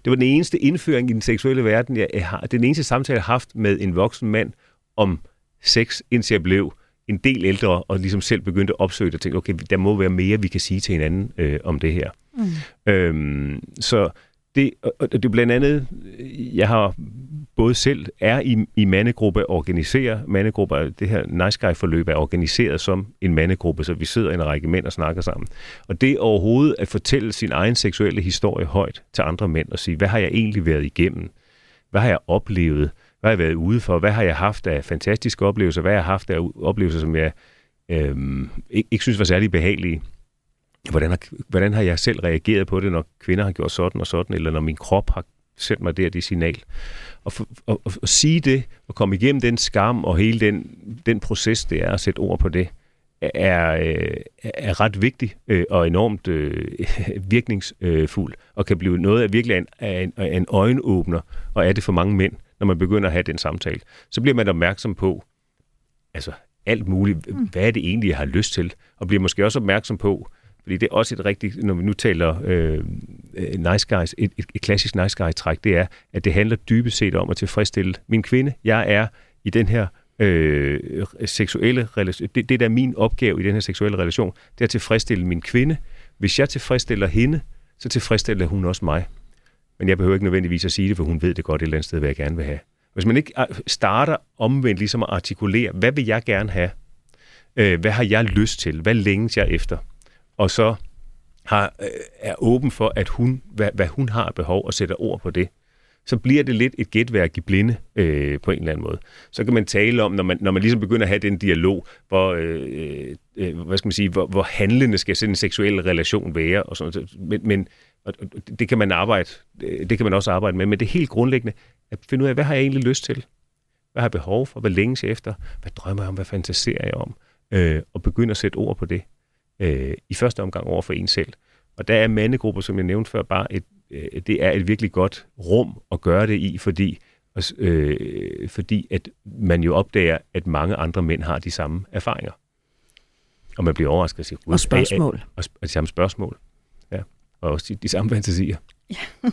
Det var den eneste indføring i den seksuelle verden, jeg, har. Det den eneste samtale, jeg har haft med en voksen mand om sex, indtil jeg blev en del ældre, og ligesom selv begyndte at opsøge det, og tænkte, okay, der må være mere, vi kan sige til hinanden øh, om det her. Mm. Øhm, så det, og det er blandt andet, jeg har både selv er i, i mandegruppe, organiserer mandegrupper, det her Nice Guy-forløb er organiseret som en mandegruppe, så vi sidder en række mænd og snakker sammen. Og det overhovedet at fortælle sin egen seksuelle historie højt til andre mænd og sige, hvad har jeg egentlig været igennem? Hvad har jeg oplevet? Hvad har jeg været ude for? Hvad har jeg haft af fantastiske oplevelser? Hvad har jeg haft af oplevelser, som jeg øhm, ikke, ikke synes var særlig behagelige? Hvordan har, hvordan har jeg selv reageret på det, når kvinder har gjort sådan og sådan, eller når min krop har sendt mig der det signal? Og, for, og, og, og sige det, og komme igennem den skam og hele den, den proces, det er at sætte ord på det, er, er øh, ret vigtig øh, og enormt øh, virkningsfuld, øh, og kan blive noget af virkelig en, en, en øjenåbner, og er det for mange mænd, når man begynder at have den samtale. Så bliver man opmærksom på, altså alt muligt, hvad er det egentlig, jeg har lyst til, og bliver måske også opmærksom på, fordi det er også et rigtigt, når vi nu taler øh, øh nice guys, et, et, et klassisk nice guy-træk, det er, at det handler dybest set om at tilfredsstille min kvinde. Jeg er i den her øh, seksuelle relation, det, det der er min opgave i den her seksuelle relation, det er at tilfredsstille min kvinde. Hvis jeg tilfredsstiller hende, så tilfredsstiller hun også mig. Men jeg behøver ikke nødvendigvis at sige det, for hun ved det godt et eller andet sted, hvad jeg gerne vil have. Hvis man ikke øh, starter omvendt ligesom at artikulere, hvad vil jeg gerne have, Øh, hvad har jeg lyst til? Hvad længes jeg efter? Og så har, øh, er åben for, at hun, hvad, hvad hun har behov, og sætter ord på det så bliver det lidt et gætværk i blinde øh, på en eller anden måde. Så kan man tale om, når man, når man ligesom begynder at have den dialog, hvor, øh, øh, øh hvad skal man sige, hvor, hvor handlende skal sådan en seksuel relation være, og sådan Men, men og det kan man arbejde, øh, det kan man også arbejde med, men det er helt grundlæggende at finde ud af, hvad har jeg egentlig lyst til? Hvad har jeg behov for? Hvad længes jeg efter? Hvad drømmer jeg om? Hvad fantaserer jeg om? Øh, og begynde at sætte ord på det. Øh, I første omgang over for en selv. Og der er mandegrupper, som jeg nævnte før, bare et, øh, det er et virkelig godt rum at gøre det i, fordi, øh, fordi at man jo opdager, at mange andre mænd har de samme erfaringer. Og man bliver overrasket og siger, og spørgsmål. Og, og de samme spørgsmål. Ja. Og også de, de samme fantasier. Ja.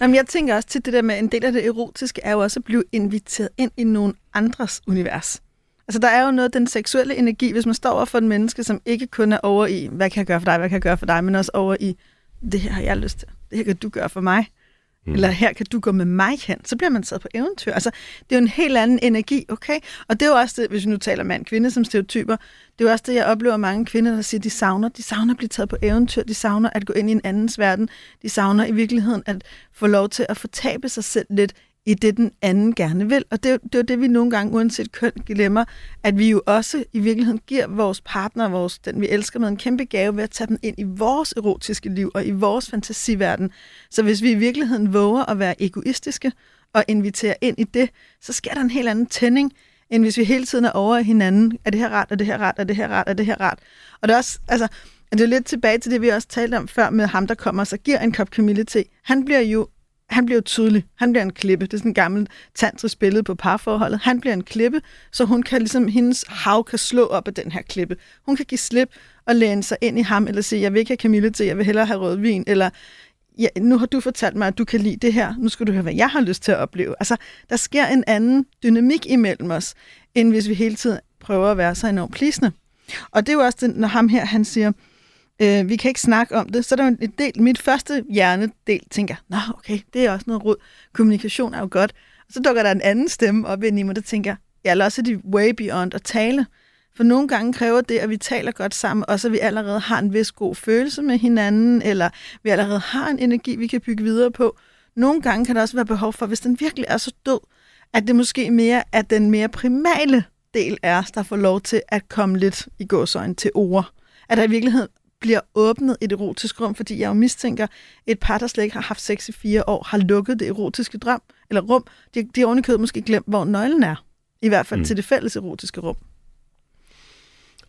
Jamen, jeg tænker også til det der med, en del af det erotiske er jo også at blive inviteret ind i nogen andres univers. Altså, der er jo noget den seksuelle energi, hvis man står over for en menneske, som ikke kun er over i, hvad kan jeg gøre for dig, hvad kan jeg gøre for dig, men også over i, det her har jeg lyst til det her kan du gøre for mig. Mm. Eller her kan du gå med mig hen. Så bliver man taget på eventyr. Altså, det er jo en helt anden energi, okay? Og det er jo også det, hvis vi nu taler mand-kvinde som stereotyper, det er jo også det, jeg oplever mange kvinder, der siger, de savner. De savner at blive taget på eventyr. De savner at gå ind i en andens verden. De savner i virkeligheden at få lov til at fortabe sig selv lidt i det, den anden gerne vil. Og det, det er det, vi nogle gange, uanset køn, glemmer, at vi jo også i virkeligheden giver vores partner, vores, den vi elsker med, en kæmpe gave ved at tage dem ind i vores erotiske liv og i vores fantasiverden. Så hvis vi i virkeligheden våger at være egoistiske og invitere ind i det, så sker der en helt anden tænding, end hvis vi hele tiden er over hinanden. Er det her rart? Er det her rart? Er det her rart? Er det her rart? Og det er også, altså, det er lidt tilbage til det, vi også talte om før med ham, der kommer og så giver en kop kamillete. Han bliver jo han bliver tydelig. Han bliver en klippe. Det er sådan en gammel tantrisk billede på parforholdet. Han bliver en klippe, så hun kan ligesom, hendes hav kan slå op af den her klippe. Hun kan give slip og læne sig ind i ham, eller sige, jeg vil ikke have Camille til, jeg vil hellere have rødvin, eller ja, nu har du fortalt mig, at du kan lide det her, nu skal du høre, hvad jeg har lyst til at opleve. Altså, der sker en anden dynamik imellem os, end hvis vi hele tiden prøver at være så enormt plisende. Og det er jo også det, når ham her, han siger, øh, vi kan ikke snakke om det. Så der er en del, mit første hjernedel tænker, nå okay, det er også noget råd. Kommunikation er jo godt. Og så dukker der en anden stemme op ind i mig, der tænker, ja, lad os de way beyond at tale. For nogle gange kræver det, at vi taler godt sammen, og så vi allerede har en vis god følelse med hinanden, eller vi allerede har en energi, vi kan bygge videre på. Nogle gange kan der også være behov for, hvis den virkelig er så død, at det måske mere er den mere primale del af os, der får lov til at komme lidt i gåsøjne til ord. At der i virkeligheden bliver åbnet et erotisk rum, fordi jeg jo mistænker, et par, der slet ikke har haft sex i fire år, har lukket det erotiske drøm, eller rum. De, de har ovenikøbet måske glemt, hvor nøglen er. I hvert fald mm. til det fælles erotiske rum.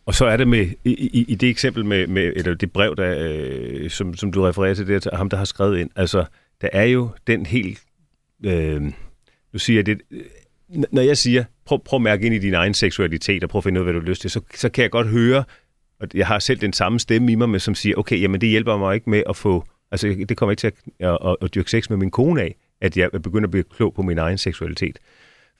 Og så er det med, i, i, i det eksempel med, med eller det brev, der, øh, som, som du refererer til, det til ham, der har skrevet ind, altså, der er jo den helt, øh, nu siger jeg det, øh, når jeg siger, prøv, prøv at mærke ind i din egen seksualitet, og prøv at finde ud af, hvad du har lyst til, så, så kan jeg godt høre, og jeg har selv den samme stemme i mig, med, som siger, okay, jamen det hjælper mig ikke med at få, altså det kommer ikke til at, at, at, at dyrke sex med min kone af, at jeg begynder at blive klog på min egen seksualitet.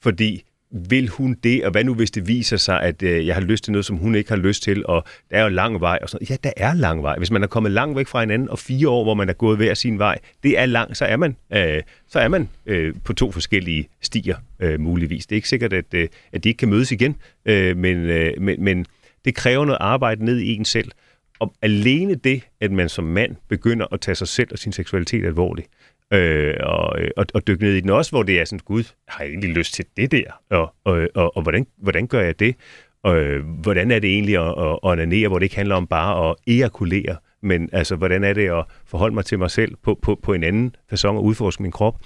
Fordi vil hun det, og hvad nu hvis det viser sig, at øh, jeg har lyst til noget, som hun ikke har lyst til, og der er jo lang vej, og sådan Ja, der er lang vej. Hvis man er kommet langt væk fra hinanden, og fire år, hvor man er gået hver sin vej, det er lang, så er man, øh, så er man øh, på to forskellige stier, øh, muligvis. Det er ikke sikkert, at, øh, at de ikke kan mødes igen, øh, men, øh, men, men det kræver noget arbejde ned i en selv. Og alene det, at man som mand begynder at tage sig selv og sin seksualitet alvorligt, øh, og, øh, og, og dykke ned i den også, hvor det er sådan, gud, har jeg egentlig lyst til det der? Og, og, og, og hvordan, hvordan gør jeg det? Og, øh, hvordan er det egentlig at, at, at onanere, hvor det ikke handler om bare at ejakulere, men altså, hvordan er det at forholde mig til mig selv på, på, på en anden façon og udforske min krop,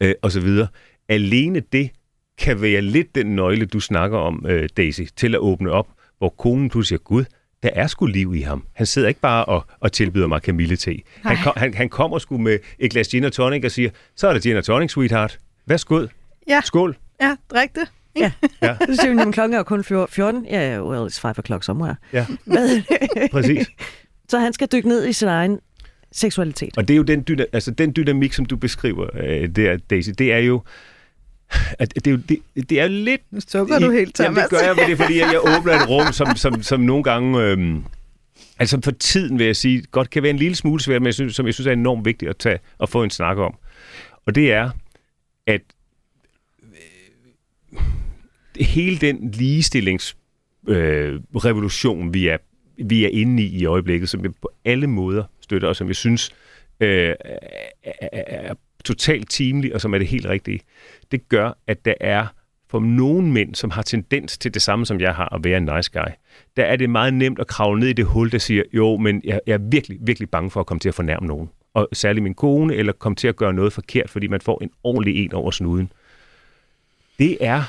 øh, og så videre. Alene det kan være lidt den nøgle, du snakker om, øh, Daisy, til at åbne op hvor konen pludselig siger, Gud, der er sgu liv i ham. Han sidder ikke bare og, og tilbyder mig kamille te. Han, kom, han, han kommer sgu med et glas gin og tonic og siger, så er det gin og tonic, sweetheart. Værsgo. Ja. Skål. Ja, drik det. Ja. ja. Det siger klokken er kun 14. Ja, yeah, well, it's five o'clock somewhere. Ja, præcis. Så han skal dykke ned i sin egen seksualitet. Og det er jo den, dyna- altså den dynamik, som du beskriver øh, der, Daisy, det er jo, at det, det, det er lidt... Nu sukker du helt, Thomas. Jamen, det gør jeg, men det er, fordi jeg, jeg åbner et rum, som, som, som nogle gange... Øhm, altså for tiden vil jeg sige, godt kan være en lille smule svært, men jeg synes, som jeg synes er enormt vigtigt at, tage, at få en snak om. Og det er, at øh, hele den ligestillings øh, vi er, vi er inde i i øjeblikket, som jeg på alle måder støtter, og som jeg synes øh, er, er totalt timelig, og som er det helt rigtige. Det gør, at der er for nogle mænd, som har tendens til det samme, som jeg har, at være en nice guy, der er det meget nemt at kravle ned i det hul, der siger, jo, men jeg, jeg er virkelig, virkelig bange for at komme til at fornærme nogen. Og særligt min kone, eller komme til at gøre noget forkert, fordi man får en ordentlig en over snuden. Det er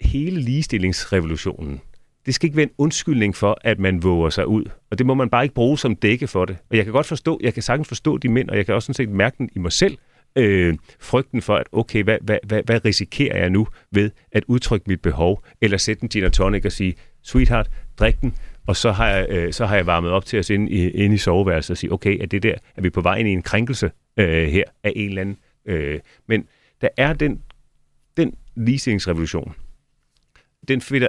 hele ligestillingsrevolutionen. Det skal ikke være en undskyldning for, at man våger sig ud. Og det må man bare ikke bruge som dække for det. Og jeg kan godt forstå, jeg kan sagtens forstå de mænd, og jeg kan også sådan set mærke den i mig selv, øh, frygten for, at okay, hvad, hvad, hvad, hvad risikerer jeg nu ved at udtrykke mit behov, eller sætte en gin og tonic og sige, sweetheart, drik den, og så har jeg, øh, så har jeg varmet op til os inde i, inde i soveværelset og sige, okay, er det der, er vi på vej ind i en krænkelse øh, her af en eller anden. Øh, men der er den, den ligestillingsrevolution, den finder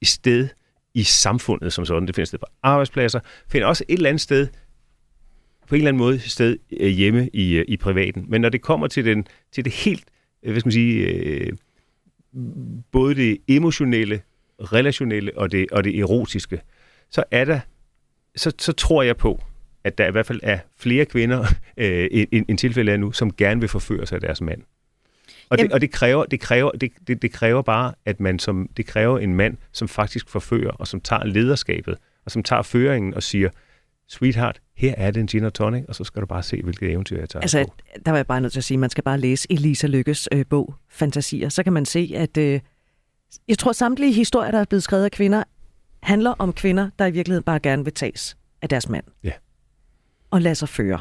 i sted i samfundet som sådan. Det finder sted på arbejdspladser, finder også et eller andet sted på en eller anden måde sted øh, hjemme i, øh, i privaten. Men når det kommer til, den, til det helt, øh, hvad skal man sige, øh, både det emotionelle, relationelle og det, og det erotiske, så er der, så, så tror jeg på, at der i hvert fald er flere kvinder, øh, end, end tilfældet er nu, som gerne vil forføre sig af deres mand. Og, det, og det, kræver, det, kræver, det, det, det kræver bare, at man som, det kræver en mand, som faktisk forfører, og som tager lederskabet, og som tager føringen og siger, sweetheart, her er det en gin og tonic, og så skal du bare se, hvilket eventyr jeg tager Altså, på. der var jeg bare nødt til at sige, at man skal bare læse Elisa Lykkes øh, bog, Fantasier. Så kan man se, at øh, jeg tror, samtlige historier, der er blevet skrevet af kvinder, handler om kvinder, der i virkeligheden bare gerne vil tages af deres mand. Ja. Og lade sig føre.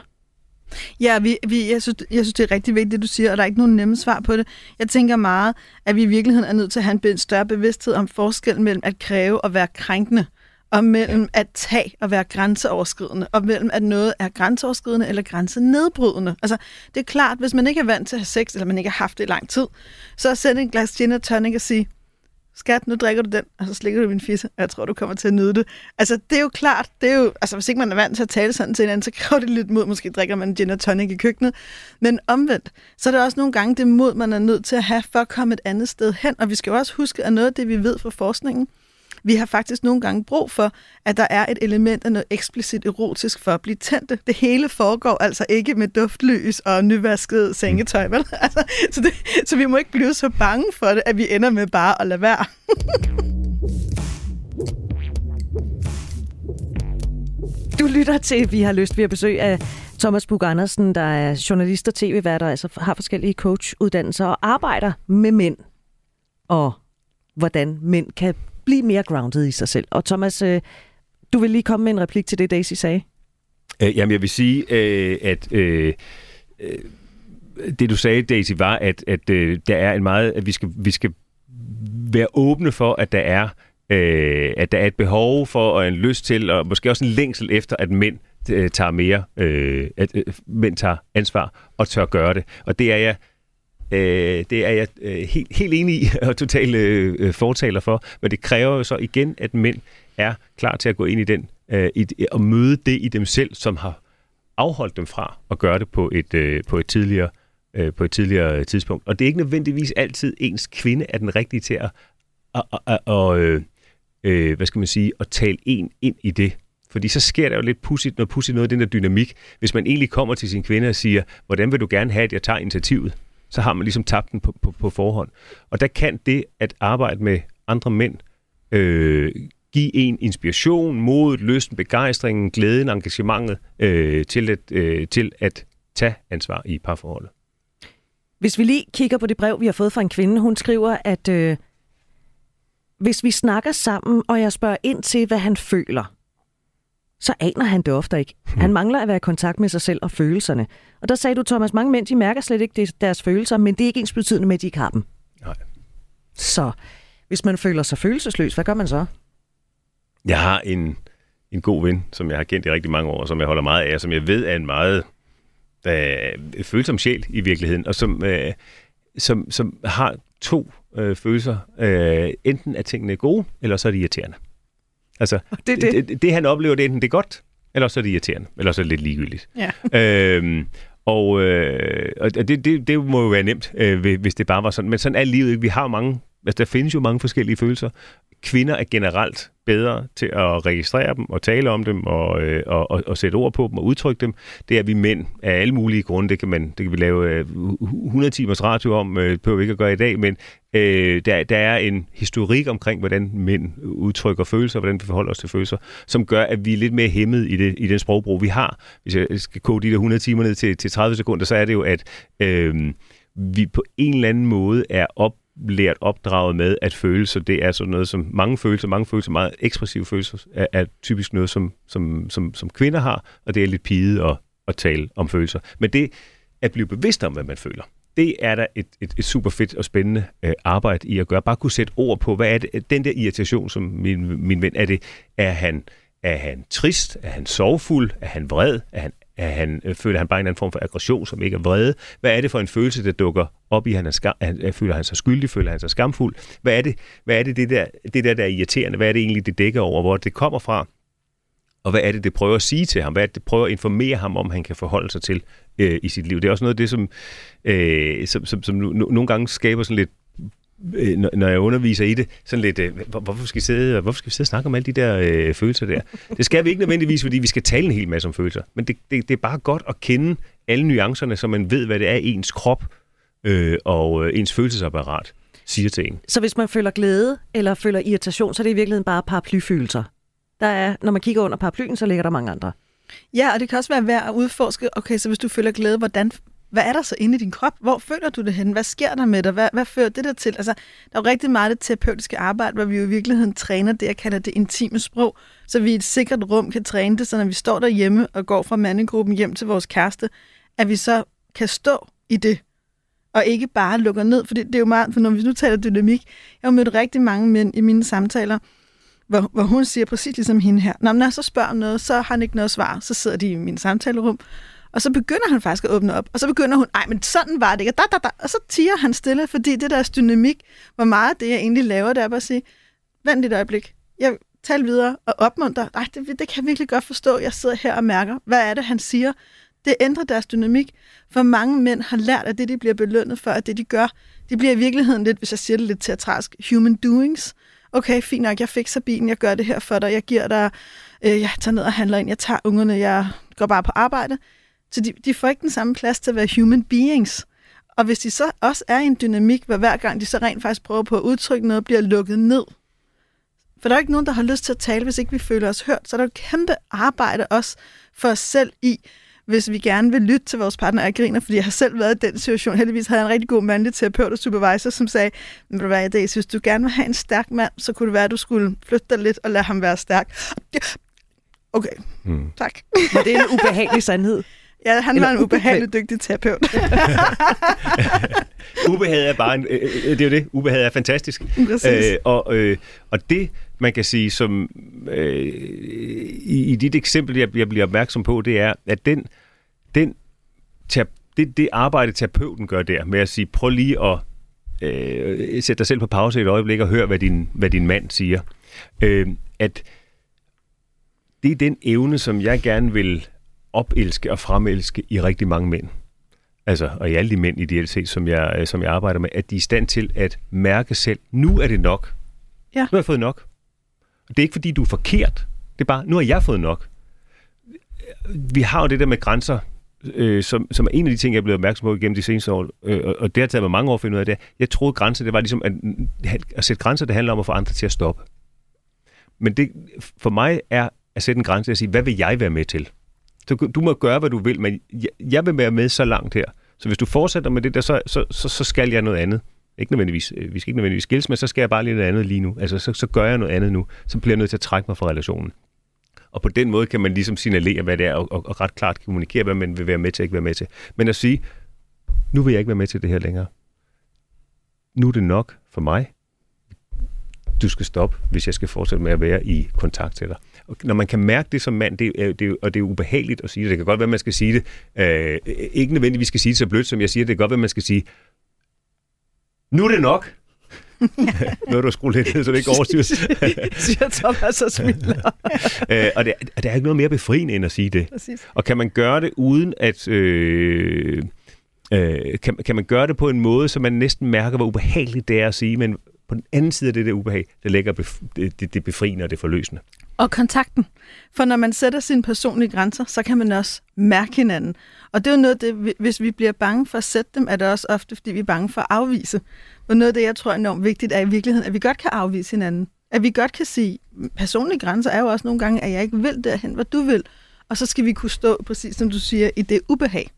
Ja, vi, vi, jeg, synes, jeg synes, det er rigtig vigtigt, det du siger, og der er ikke nogen nemme svar på det. Jeg tænker meget, at vi i virkeligheden er nødt til at have en større bevidsthed om forskellen mellem at kræve og være krænkende, og mellem at tage og være grænseoverskridende, og mellem at noget er grænseoverskridende eller grænsenedbrydende. Altså, det er klart, hvis man ikke er vant til at have sex, eller man ikke har haft det i lang tid, så at en glas gin og tonic og sige, skat, nu drikker du den, og så slikker du min fisse, og jeg tror, du kommer til at nyde det. Altså, det er jo klart, det er jo, altså, hvis ikke man er vant til at tale sådan til hinanden, så kræver det lidt mod, måske drikker man gin og tonic i køkkenet. Men omvendt, så er det også nogle gange det mod, man er nødt til at have, for at komme et andet sted hen. Og vi skal jo også huske, at noget af det, vi ved fra forskningen, vi har faktisk nogle gange brug for, at der er et element af noget eksplicit erotisk for at blive tændte. Det hele foregår altså ikke med duftlys og nyvasket sengetøj, vel? Altså, så, det, så vi må ikke blive så bange for det, at vi ender med bare at lade være. Du lytter til Vi har lyst. Vi har besøg af Thomas Bug Andersen, der er journalist og tv-vært, og altså har forskellige coachuddannelser og arbejder med mænd og hvordan mænd kan blive mere grounded i sig selv. Og Thomas, øh, du vil lige komme med en replik til det, Daisy sagde. Øh, jamen, jeg vil sige, øh, at øh, øh, det du sagde, Daisy, var, at, at øh, der er en meget, at vi skal, vi skal være åbne for, at der er øh, at der er et behov for og en lyst til, og måske også en længsel efter, at mænd øh, tager mere, øh, at øh, mænd tager ansvar og tør gøre det. Og det er jeg Øh, det er jeg øh, helt, helt enig i og totalt øh, øh, fortaler for, men det kræver jo så igen, at mænd er klar til at gå ind i den øh, i, øh, og møde det i dem selv, som har afholdt dem fra at gøre det på et, øh, på et tidligere øh, på et tidligere øh, tidspunkt. Og det er ikke nødvendigvis altid ens kvinde er den rigtige til at, at, at, at, at øh, hvad skal man sige, at tale en ind i det. Fordi så sker der jo lidt pudsigt, noget pudsigt noget af den der dynamik, hvis man egentlig kommer til sin kvinde og siger, hvordan vil du gerne have, at jeg tager initiativet? Så har man ligesom tabt den på, på, på forhånd. Og der kan det at arbejde med andre mænd øh, give en inspiration, modet, lysten, begejstringen, glæden, engagementet øh, til, at, øh, til at tage ansvar i parforholdet. Hvis vi lige kigger på det brev, vi har fået fra en kvinde, hun skriver, at øh, hvis vi snakker sammen, og jeg spørger ind til, hvad han føler, så aner han det ofte ikke. Hmm. Han mangler at være i kontakt med sig selv og følelserne. Og der sagde du, Thomas, mange mænd, de mærker slet ikke deres følelser, men det er ikke ens betydende med, at de ikke har dem. Nej. Så hvis man føler sig følelsesløs, hvad gør man så? Jeg har en, en god ven, som jeg har kendt i rigtig mange år, som jeg holder meget af, og som jeg ved er en meget øh, følsom sjæl i virkeligheden, og som, øh, som, som har to øh, følelser. Øh, enten er tingene gode, eller så er de irriterende. Altså, det, det. Det, det han oplever, det er enten det er godt, eller så er det irriterende, eller så er det lidt ligegyldigt. Ja. øhm, og, øh, og det, det, det må jo være nemt, øh, hvis det bare var sådan. Men sådan er livet ikke. Vi har mange, altså der findes jo mange forskellige følelser kvinder er generelt bedre til at registrere dem og tale om dem og, øh, og, og, og sætte ord på dem og udtrykke dem. Det er vi mænd af alle mulige grunde. Det kan, man, det kan vi lave øh, 100 timers radio om, øh, behøver vi ikke at gøre i dag, men øh, der, der er en historik omkring, hvordan mænd udtrykker følelser, hvordan vi forholder os til følelser, som gør, at vi er lidt mere hæmmet i, det, i den sprogbrug, vi har. Hvis jeg skal kode de der 100 timer ned til, til 30 sekunder, så er det jo, at øh, vi på en eller anden måde er op lært opdraget med, at følelser, det er sådan noget som mange følelser, mange følelser, meget ekspressive følelser, er, er typisk noget, som, som, som, som kvinder har, og det er lidt pide at, at tale om følelser. Men det at blive bevidst om, hvad man føler, det er da et, et, et super fedt og spændende øh, arbejde i at gøre. Bare kunne sætte ord på, hvad er det, den der irritation, som min, min ven, er det, er han, er han trist? Er han sorgfuld? Er han vred? Er han er han øh, føler han bare en anden form for aggression, som ikke er vrede? Hvad er det for en følelse, der dukker op i, han er skam, han, øh, føler han sig skyldig, føler han sig skamfuld? Hvad er det, hvad er det, det, der, det der, der er irriterende? Hvad er det egentlig, det dækker over? Hvor det kommer fra? Og hvad er det, det prøver at sige til ham? Hvad er det, det prøver at informere ham om, han kan forholde sig til øh, i sit liv? Det er også noget af det, som, øh, som, som, som nogle gange skaber sådan lidt øh, når jeg underviser i det, sådan lidt, øh, hvorfor, skal vi sidde, hvorfor skal vi sidde og snakke om alle de der øh, følelser der? Det skal vi ikke nødvendigvis, fordi vi skal tale en hel masse om følelser. Men det, det, det er bare godt at kende alle nuancerne, så man ved, hvad det er, ens krop øh, og øh, ens følelsesapparat siger til en. Så hvis man føler glæde eller føler irritation, så er det i virkeligheden bare paraplyfølelser? Der er, når man kigger under paraplyen, så ligger der mange andre. Ja, og det kan også være værd at udforske, okay, så hvis du føler glæde, hvordan hvad er der så inde i din krop? Hvor føler du det hen? Hvad sker der med dig? Hvad, hvad fører det der til? Altså, der er jo rigtig meget det terapeutiske arbejde, hvor vi jo i virkeligheden træner det, jeg kalder det intime sprog, så vi i et sikkert rum kan træne det, så når vi står derhjemme og går fra mandegruppen hjem til vores kæreste, at vi så kan stå i det, og ikke bare lukker ned, for det, det er jo meget, for når vi nu taler dynamik, jeg har mødt rigtig mange mænd i mine samtaler, hvor, hvor hun siger præcis ligesom hende her, når jeg så spørger om noget, så har han ikke noget svar, så sidder de i min samtalerum, og så begynder han faktisk at åbne op, og så begynder hun, ej, men sådan var det ikke, og, da, da, da, og så tiger han stille, fordi det der dynamik, hvor meget det, jeg egentlig laver, det er bare at sige, vent et øjeblik, jeg taler videre og opmunter, ej, det, det kan jeg virkelig godt forstå, jeg sidder her og mærker, hvad er det, han siger, det ændrer deres dynamik, for mange mænd har lært, at det, de bliver belønnet for, at det, de gør, det bliver i virkeligheden lidt, hvis jeg siger det lidt teatralsk, human doings. Okay, fint nok, jeg fikser bilen, jeg gør det her for dig, jeg giver dig, øh, jeg tager ned og handler ind, jeg tager ungerne, jeg går bare på arbejde. Så de, de får ikke den samme plads til at være human beings. Og hvis de så også er i en dynamik, hvor hver gang de så rent faktisk prøver på at udtrykke noget, bliver lukket ned. For der er ikke nogen, der har lyst til at tale, hvis ikke vi føler os hørt. Så er der et kæmpe arbejde også for os selv i, hvis vi gerne vil lytte til vores partner. Jeg griner, fordi jeg har selv været i den situation. Heldigvis havde jeg en rigtig god mandlig terapeut og supervisor, som sagde, men hvad er det, hvis du gerne vil have en stærk mand, så kunne det være, at du skulle flytte dig lidt og lade ham være stærk. Okay, hmm. tak. Men det er en ubehagelig sandhed. Ja, han Eller var en ubehagelig dygtig terapeut. Ubehag er bare en, øh, øh, det er jo det. Ubehag er fantastisk. Præcis. Øh, og, øh, og det, man kan sige, som øh, i, i dit eksempel, jeg, jeg bliver opmærksom på, det er, at den, den det, det arbejde, terapeuten gør der, med at sige, prøv lige at øh, sætte dig selv på pause et øjeblik og høre, hvad din, hvad din mand siger. Øh, at det er den evne, som jeg gerne vil opelske og fremelske i rigtig mange mænd. Altså, og i alle de mænd ideelt set, som jeg, øh, som jeg arbejder med, at de er i stand til at mærke selv, nu er det nok. Ja. Nu har jeg fået nok. Det er ikke, fordi du er forkert. Det er bare, nu har jeg fået nok. Vi har jo det der med grænser, øh, som, som er en af de ting, jeg er blevet opmærksom på gennem de seneste år, øh, og det har taget mig mange år at finde ud af det. Jeg troede, grænser, det var ligesom, at, at sætte grænser, det handler om at få andre til at stoppe. Men det, for mig er at sætte en grænse og sige, hvad vil jeg være med til? Du, du må gøre, hvad du vil, men jeg, jeg vil være med så langt her. Så hvis du fortsætter med det der, så, så, så, så skal jeg noget andet. Ikke nødvendigvis, øh, vi skal ikke nødvendigvis skilles, men så skal jeg bare lige noget andet lige nu. Altså, så, så gør jeg noget andet nu. Så bliver jeg nødt til at trække mig fra relationen. Og på den måde kan man ligesom signalere, hvad det er, og, og, og ret klart kommunikere, hvad man vil være med til og ikke være med til. Men at sige, nu vil jeg ikke være med til det her længere. Nu er det nok for mig. Du skal stoppe, hvis jeg skal fortsætte med at være i kontakt til dig. Og når man kan mærke det som mand, det er, det og det er ubehageligt at sige det. Det kan godt være, at man skal sige det. Øh, ikke nødvendigvis skal sige det så blødt, som jeg siger. Det kan godt være, at man skal sige, nu er det nok. nu er du skruet lidt ned, så det ikke overstyres. siger Thomas og smiler. øh, og det, der er ikke noget mere befriende end at sige det. Præcis. Og kan man gøre det uden at... Øh, øh, kan, kan man gøre det på en måde, så man næsten mærker, hvor ubehageligt det er at sige, men på den anden side af det der ubehag, der ligger bef- det, det, det befriende og det forløsende. Og kontakten. For når man sætter sine personlige grænser, så kan man også mærke hinanden. Og det er jo noget, det, hvis vi bliver bange for at sætte dem, er det også ofte, fordi vi er bange for at afvise. Og noget af det, jeg tror er enormt vigtigt, er i virkeligheden, at vi godt kan afvise hinanden. At vi godt kan sige, personlige grænser er jo også nogle gange, at jeg ikke vil derhen, hvad du vil. Og så skal vi kunne stå, præcis som du siger, i det ubehag.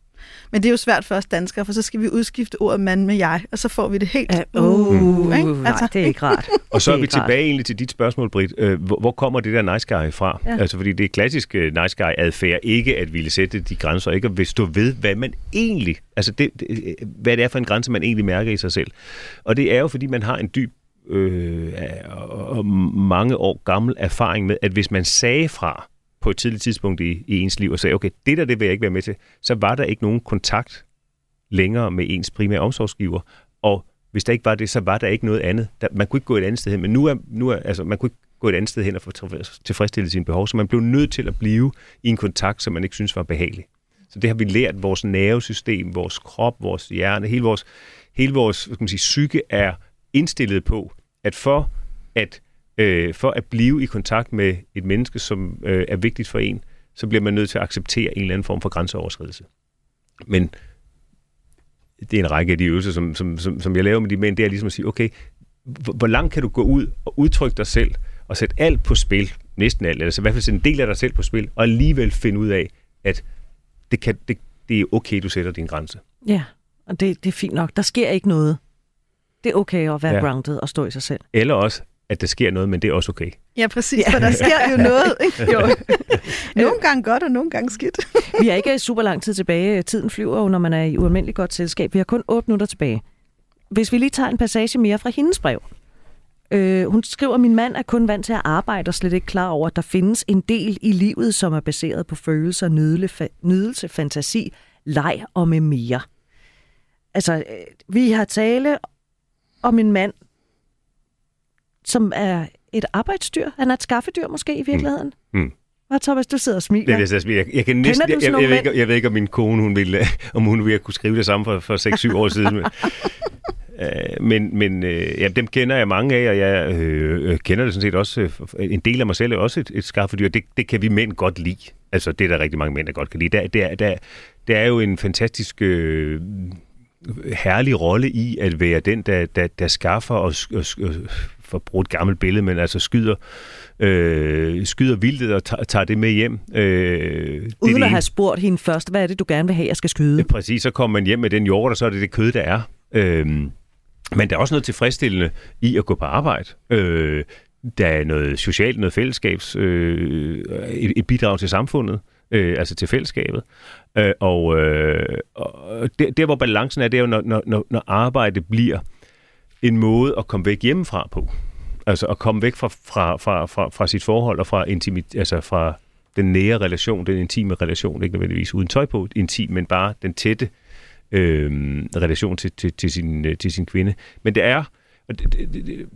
Men det er jo svært for os danskere, for så skal vi udskifte ordet mand med jeg, og så får vi det helt... Ja, uh, ikke? Nej, det er ikke rart. Og så er Det vi rart. tilbage egentlig til dit spørgsmål, Britt. Øh, hvor, hvor kommer det der nice guy fra? Ja. Altså, fordi det er klassisk øh, nice guy adfærd, ikke at ville sætte de grænser, ikke at vil stå ved, hvad man egentlig, altså det, det, hvad det er for en grænse, man egentlig mærker i sig selv. Og det er jo, fordi man har en dyb øh, og og mange år gammel erfaring med, at hvis man sagde fra på et tidligt tidspunkt i, i ens liv og sagde, okay, det der, det vil jeg ikke være med til, så var der ikke nogen kontakt længere med ens primære omsorgsgiver, og hvis der ikke var det, så var der ikke noget andet. Der, man kunne ikke gå et andet sted hen, men nu er, nu er altså, man kunne ikke gå et andet sted hen og få tilfredsstillet sine behov, så man blev nødt til at blive i en kontakt, som man ikke synes var behagelig. Så det har vi lært, vores nervesystem, vores krop, vores hjerne, hele vores, hele vores hvad skal man sige, psyke er indstillet på, at for at, øh, for at blive i kontakt med et menneske, som øh, er vigtigt for en, så bliver man nødt til at acceptere en eller anden form for grænseoverskridelse. Men det er en række af de øvelser, som, som, som, som jeg laver med de mænd, det er ligesom at sige, okay, hvor, langt kan du gå ud og udtrykke dig selv, og sætte alt på spil, næsten alt, altså i hvert fald sætte en del af dig selv på spil, og alligevel finde ud af, at det, kan, det, det er okay, du sætter din grænse. Ja, og det, det er fint nok. Der sker ikke noget. Det er okay at være. Ja. grounded og stå i sig selv. Eller også, at der sker noget, men det er også okay. Ja, præcis, for der sker jo noget. Ikke? Jo. nogle gange godt, og nogle gange skidt. Vi er ikke super lang tid tilbage. Tiden flyver jo, når man er i ualmindeligt godt selskab. Vi har kun 8 minutter tilbage. Hvis vi lige tager en passage mere fra hendes brev. Øh, hun skriver, min mand er kun vant til at arbejde og slet ikke klar over, at der findes en del i livet, som er baseret på følelser, nydelse, nydelse fantasi, leg og med mere. Altså, øh, vi har tale om en mand, som er et arbejdsdyr. Han er et skaffedyr måske i virkeligheden. Mm. Hvad Thomas, du sidder og smiler. Det, jeg, jeg, jeg, kan næsten, jeg, jeg, jeg, ved ikke, jeg ved ikke, om min kone, hun ville, om hun ville kunne skrive det samme for, for 6-7 år siden. Men, øh, men, men øh, ja, dem kender jeg mange af, og jeg øh, øh, kender det sådan set også. Øh, en del af mig selv er også et, et skaffedyr. Det, det kan vi mænd godt lide. Altså, det er der rigtig mange mænd, der godt kan lide. Der, der, der, der er jo en fantastisk øh, herlig rolle i at være den, der, der, der skaffer og, og, og for at bruge et gammelt billede, men altså skyder, øh, skyder vildtet og tager, tager det med hjem. Øh, det Uden det at have spurgt hende først, hvad er det, du gerne vil have, jeg skal skyde? Ja, Præcis, så kommer man hjem med den jord, og så er det det kød, der er. Øhm, men der er også noget tilfredsstillende i at gå på arbejde. Øh, der er noget socialt, noget fællesskabs, øh, et, et bidrag til samfundet, øh, altså til fællesskabet. Øh, og øh, og der, der, hvor balancen er, det er jo, når, når, når- når arbejde bliver en måde at komme væk hjemmefra på. Altså at komme væk fra, fra, fra, fra, fra sit forhold og fra, intimit, altså fra den nære relation, den intime relation, ikke nødvendigvis uden tøj på, intim, men bare den tætte øh, relation til, til, til, sin, øh, til sin kvinde. Men det er, det, det, det,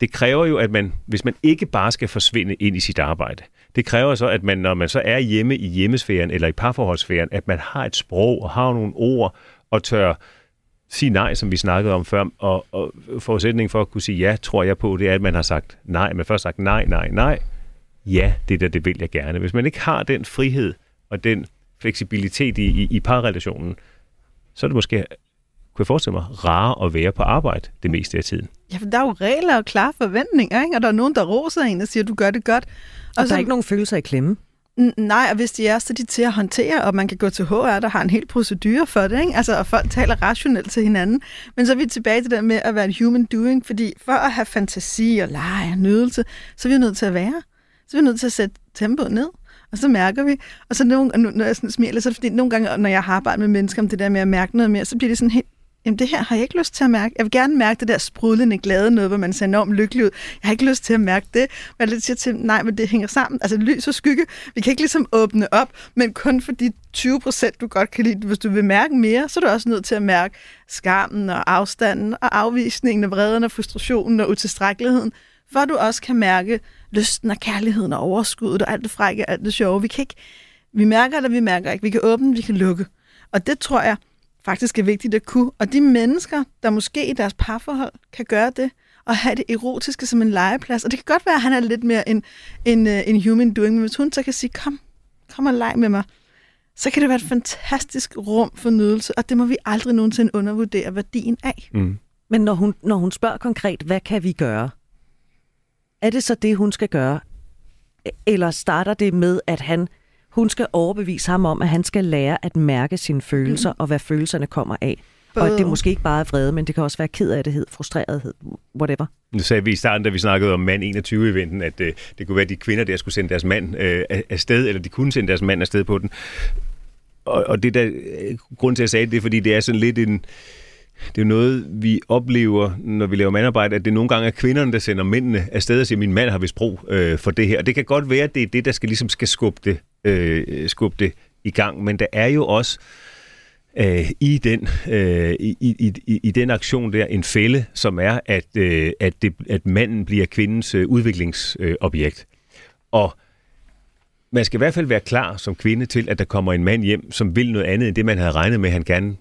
det kræver jo, at man, hvis man ikke bare skal forsvinde ind i sit arbejde, det kræver så, at man, når man så er hjemme i hjemmesfæren eller i parforholdsfæren, at man har et sprog og har nogle ord og tør sige nej, som vi snakkede om før, og, og forudsætningen for at kunne sige ja, tror jeg på, det er, at man har sagt nej. Man først sagt nej, nej, nej. Ja, det der, det vil jeg gerne. Hvis man ikke har den frihed og den fleksibilitet i, i, i parrelationen, så er det måske, kunne jeg forestille mig, rare at være på arbejde det meste af tiden. Ja, for der er jo regler og klare forventninger, ikke? og der er nogen, der roser en og siger, du gør det godt. Og der så- er ikke nogen følelser i klemme. Nej, og hvis de er, så er de til at håndtere, og man kan gå til HR, der har en helt procedure for det, ikke? Altså, og folk taler rationelt til hinanden. Men så er vi tilbage til det med at være en human doing, fordi for at have fantasi og lege og nydelse, så er vi nødt til at være. Så er vi nødt til at sætte tempoet ned. Og så mærker vi, og så nogle, når jeg sådan smiler, så er det fordi nogle gange, når jeg har arbejdet med mennesker om det der med at mærke noget mere, så bliver det sådan helt, jamen det her har jeg ikke lyst til at mærke. Jeg vil gerne mærke det der sprudlende glade noget, hvor man ser enormt lykkelig ud. Jeg har ikke lyst til at mærke det. Men jeg siger til, nej, men det hænger sammen. Altså lys og skygge, vi kan ikke ligesom åbne op, men kun for de 20 procent, du godt kan lide. Hvis du vil mærke mere, så er du også nødt til at mærke skammen og afstanden og afvisningen og vreden og frustrationen og utilstrækkeligheden, for du også kan mærke lysten og kærligheden og overskuddet og alt det frække og alt det sjove. Vi kan ikke, vi mærker eller vi mærker ikke. Vi kan åbne, vi kan lukke. Og det tror jeg faktisk er vigtigt at kunne. Og de mennesker, der måske i deres parforhold kan gøre det, og have det erotiske som en legeplads. Og det kan godt være, at han er lidt mere en, en, øh, en human doing, men hvis hun så kan sige, kom, kom og leg med mig, så kan det være et fantastisk rum for nydelse, og det må vi aldrig nogensinde undervurdere værdien af. Mm. Men når hun, når hun spørger konkret, hvad kan vi gøre? Er det så det, hun skal gøre? Eller starter det med, at han, hun skal overbevise ham om, at han skal lære at mærke sine følelser, mm. og hvad følelserne kommer af? Både. Og at det måske ikke bare er vrede, men det kan også være ked af det, frustrerethed, whatever. Nu sagde vi i starten, da vi snakkede om mand 21-eventen, at øh, det kunne være, at de kvinder der skulle sende deres mand øh, afsted, eller de kunne sende deres mand afsted på den. Og, og det der, øh, grund til, at jeg sagde det, det er, fordi det er sådan lidt en... Det er noget, vi oplever, når vi laver mandarbejde, at det nogle gange er kvinderne, der sender mændene afsted og siger, min mand har vist brug øh, for det her. Og det kan godt være, at det er det, der skal, ligesom skal skubbe det, øh, skubbe det i gang. Men der er jo også øh, i, den, øh, i, i, i, i den aktion der en fælde, som er, at, øh, at, det, at manden bliver kvindens øh, udviklingsobjekt. Og man skal i hvert fald være klar som kvinde til, at der kommer en mand hjem, som vil noget andet end det, man havde regnet med, han gerne,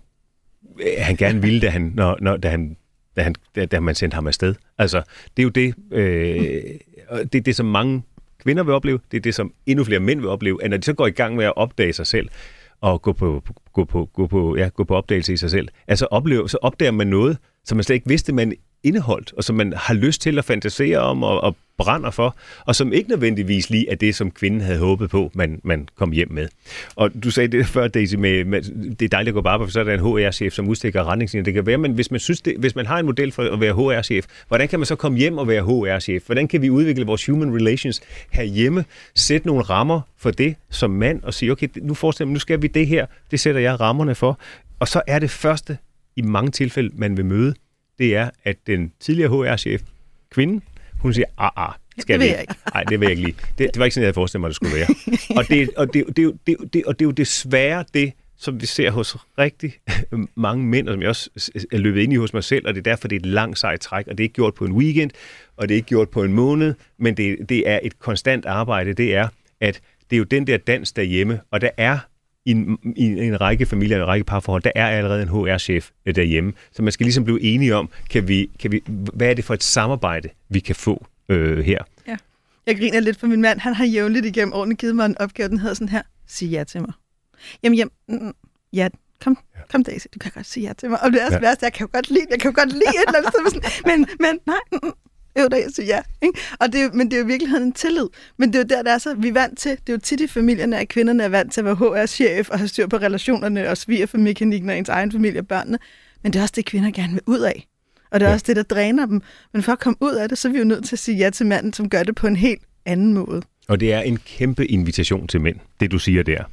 øh, han gerne ville, da, han, når, når, da, han, da, han, da, da man sendte ham afsted. Altså, det er jo det, øh, det, er det, som mange kvinder vil opleve, det er det, som endnu flere mænd vil opleve, at når de så går i gang med at opdage sig selv, og gå på, gå på, gå på, ja, gå på opdagelse i sig selv, altså opleve, så opdager man noget, som man slet ikke vidste, man indeholdt, og som man har lyst til at fantasere om og, og brænder for, og som ikke nødvendigvis lige er det, som kvinden havde håbet på, man, man kom hjem med. Og du sagde det før, Daisy, med, med det er dejligt at gå bare på, for så er der en HR-chef, som udstikker retningslinjer. Det kan være, men hvis man, synes det, hvis man har en model for at være HR-chef, hvordan kan man så komme hjem og være HR-chef? Hvordan kan vi udvikle vores human relations herhjemme, sætte nogle rammer for det som mand, og sige, okay, nu forestiller nu skal vi det her, det sætter jeg rammerne for. Og så er det første, i mange tilfælde, man vil møde, det er, at den tidligere HR-chef, kvinden, hun siger, ah, ah, skal det vil vi? jeg ikke. Nej, det vil jeg ikke lige. Det, det var ikke sådan, jeg havde forestillet mig, det skulle være. og, det, og, det, det, det, det, og det er jo desværre det, som vi ser hos rigtig mange mænd, og som jeg også er løbet ind i hos mig selv, og det er derfor, det er et langt sejt træk, og det er ikke gjort på en weekend, og det er ikke gjort på en måned, men det, det er et konstant arbejde, det er, at det er jo den der dans derhjemme, og der er i en, i en række familier, en række parforhold, der er allerede en HR-chef øh, derhjemme. Så man skal ligesom blive enige om, kan vi, kan vi, hvad er det for et samarbejde, vi kan få øh, her? Ja. Jeg griner lidt for min mand. Han har jævnligt igennem årene givet mig en opgave, den hedder sådan her. Sig ja til mig. Jamen, jamen, mm, ja, kom, kom Daisy, du kan godt sige ja til mig. Og det er også Ja. værst, jeg kan jo godt lide, jeg kan jo godt lide et eller andet sted, men, men nej, mm, jo da, jeg siger ja. Ikke? Og det men det er jo i virkeligheden en tillid. Men det er jo der, der er så, vi er vant til, det er jo tit i familierne, at kvinderne er vant til at være HR-chef og have styr på relationerne og svigerfamiliekanikken og ens egen familie og børnene. Men det er også det, kvinder gerne vil ud af. Og det er Ja. også det, der dræner dem. Men for at komme ud af det, så er vi jo nødt til at sige ja til manden, som gør det på en helt anden måde. Og det er en kæmpe invitation til mænd, det du siger der.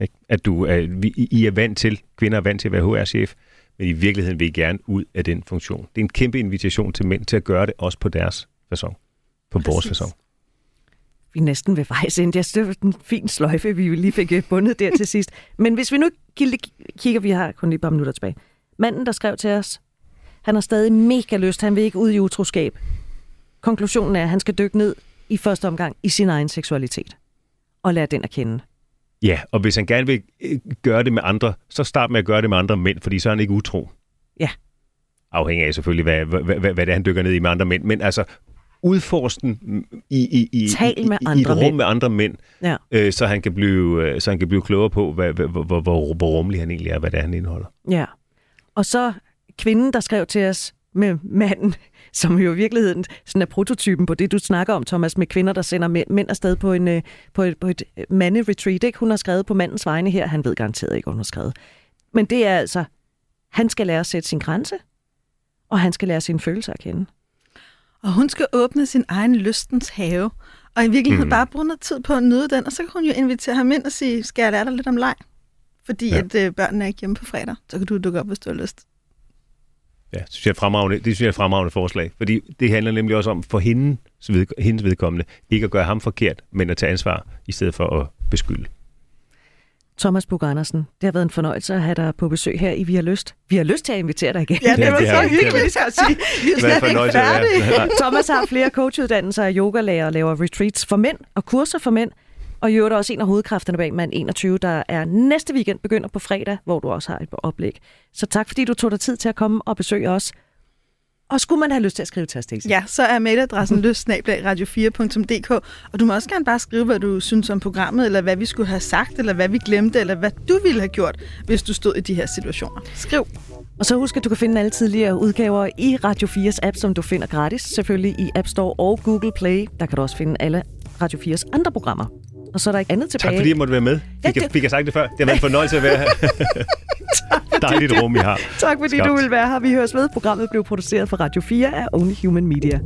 Ikke? At du er, vi, I er vant til, kvinder er vant til at være HR-chef, men i virkeligheden vil I gerne ud af den funktion. Det er en kæmpe invitation til mænd til at gøre det også på deres fasong. På vores Præcis. fasong. Vi er næsten ved vejs ende. Jeg var en fin sløjfe, vi lige fik øh, bundet der til sidst. Men hvis vi nu kig- kigger, vi har kun lige et par minutter tilbage. Manden, der skrev til os, han har stadig mega lyst, han vil ikke ud i utroskab. Konklusionen er, at han skal dykke ned i første omgang i sin egen seksualitet. Og lære den at kende. Ja, og hvis han gerne vil øh, gøre det med andre, så start med at gøre det med andre mænd, fordi så er han ikke utro. Ja. Afhængig af selvfølgelig, hvad, hvad, hvad, hvad det er, han dykker ned i med andre mænd. Men altså, udforsk den i, i, i, Tal med i, i andre et rum mænd. med andre mænd, Ja. øh, så, han kan blive, øh, så han kan blive klogere på, hvad, hvad, hvor, hvor, hvor, hvor rummelig han egentlig er, hvad det er, han indeholder. Ja. Og så kvinden, der skrev til os med manden, som jo i virkeligheden sådan er prototypen på det, du snakker om, Thomas, med kvinder, der sender mænd, mænd afsted på, en, øh, på et, på et øh, mande-retreat. Ikke? Hun har skrevet på mandens vegne her. Han ved garanteret ikke, hun har skrevet. Men det er altså, han skal lære at sætte sin grænse, og han skal lære sine følelser at kende. Og hun skal åbne sin egen lystens have. Og i virkeligheden Mm. bare bruge noget tid på at nyde den. Og så kan hun jo invitere ham ind og sige, skal jeg lære dig lidt om leg? Fordi ja. at øh, børnene er ikke hjemme på fredag. Så kan du dukke op, hvis du har lyst. Ja, det synes jeg er et fremragende, det synes jeg er et fremragende forslag. Fordi det handler nemlig også om for hendes, ved, hendes vedkommende ikke at gøre ham forkert, men at tage ansvar i stedet for at beskylde. Thomas Bug Andersen, det har været en fornøjelse at have dig på besøg her i Vi har lyst. Vi har lyst til at invitere dig igen. Ja, det var så hyggeligt, skal jeg sige. Vi er slet ikke færdige. Thomas har flere coachuddannelser af yogalærer og laver retreats for mænd og kurser for mænd. Og i øvrigt også en af hovedkræfterne bag Mand 21, der er næste weekend begynder på fredag, hvor du også har et oplæg. Så tak fordi du tog dig tid til at komme og besøge os. Og skulle man have lyst til at skrive til os? Ja, så er mailadressen løsnablagradio4.dk, og du må også gerne bare skrive, hvad du synes om programmet, eller hvad vi skulle have sagt, eller hvad vi glemte, eller hvad du ville have gjort, hvis du stod i de her situationer. Skriv. Og så husk, at du kan finde alle tidligere udgaver i Radio 4's app, som du finder gratis, selvfølgelig i App Store og Google Play. Der kan du også finde alle Radio 4's andre programmer. Og så er der ikke andet tilbage. Tak fordi jeg måtte være med. Ja, Fik, jeg, det- fik jeg sagt det før? Det har været en fornøjelse at være her. Dejligt rum, I har. Tak fordi Skabt. du vil være her. Vi høres ved. Programmet blev produceret for Radio 4 af Only Human Media.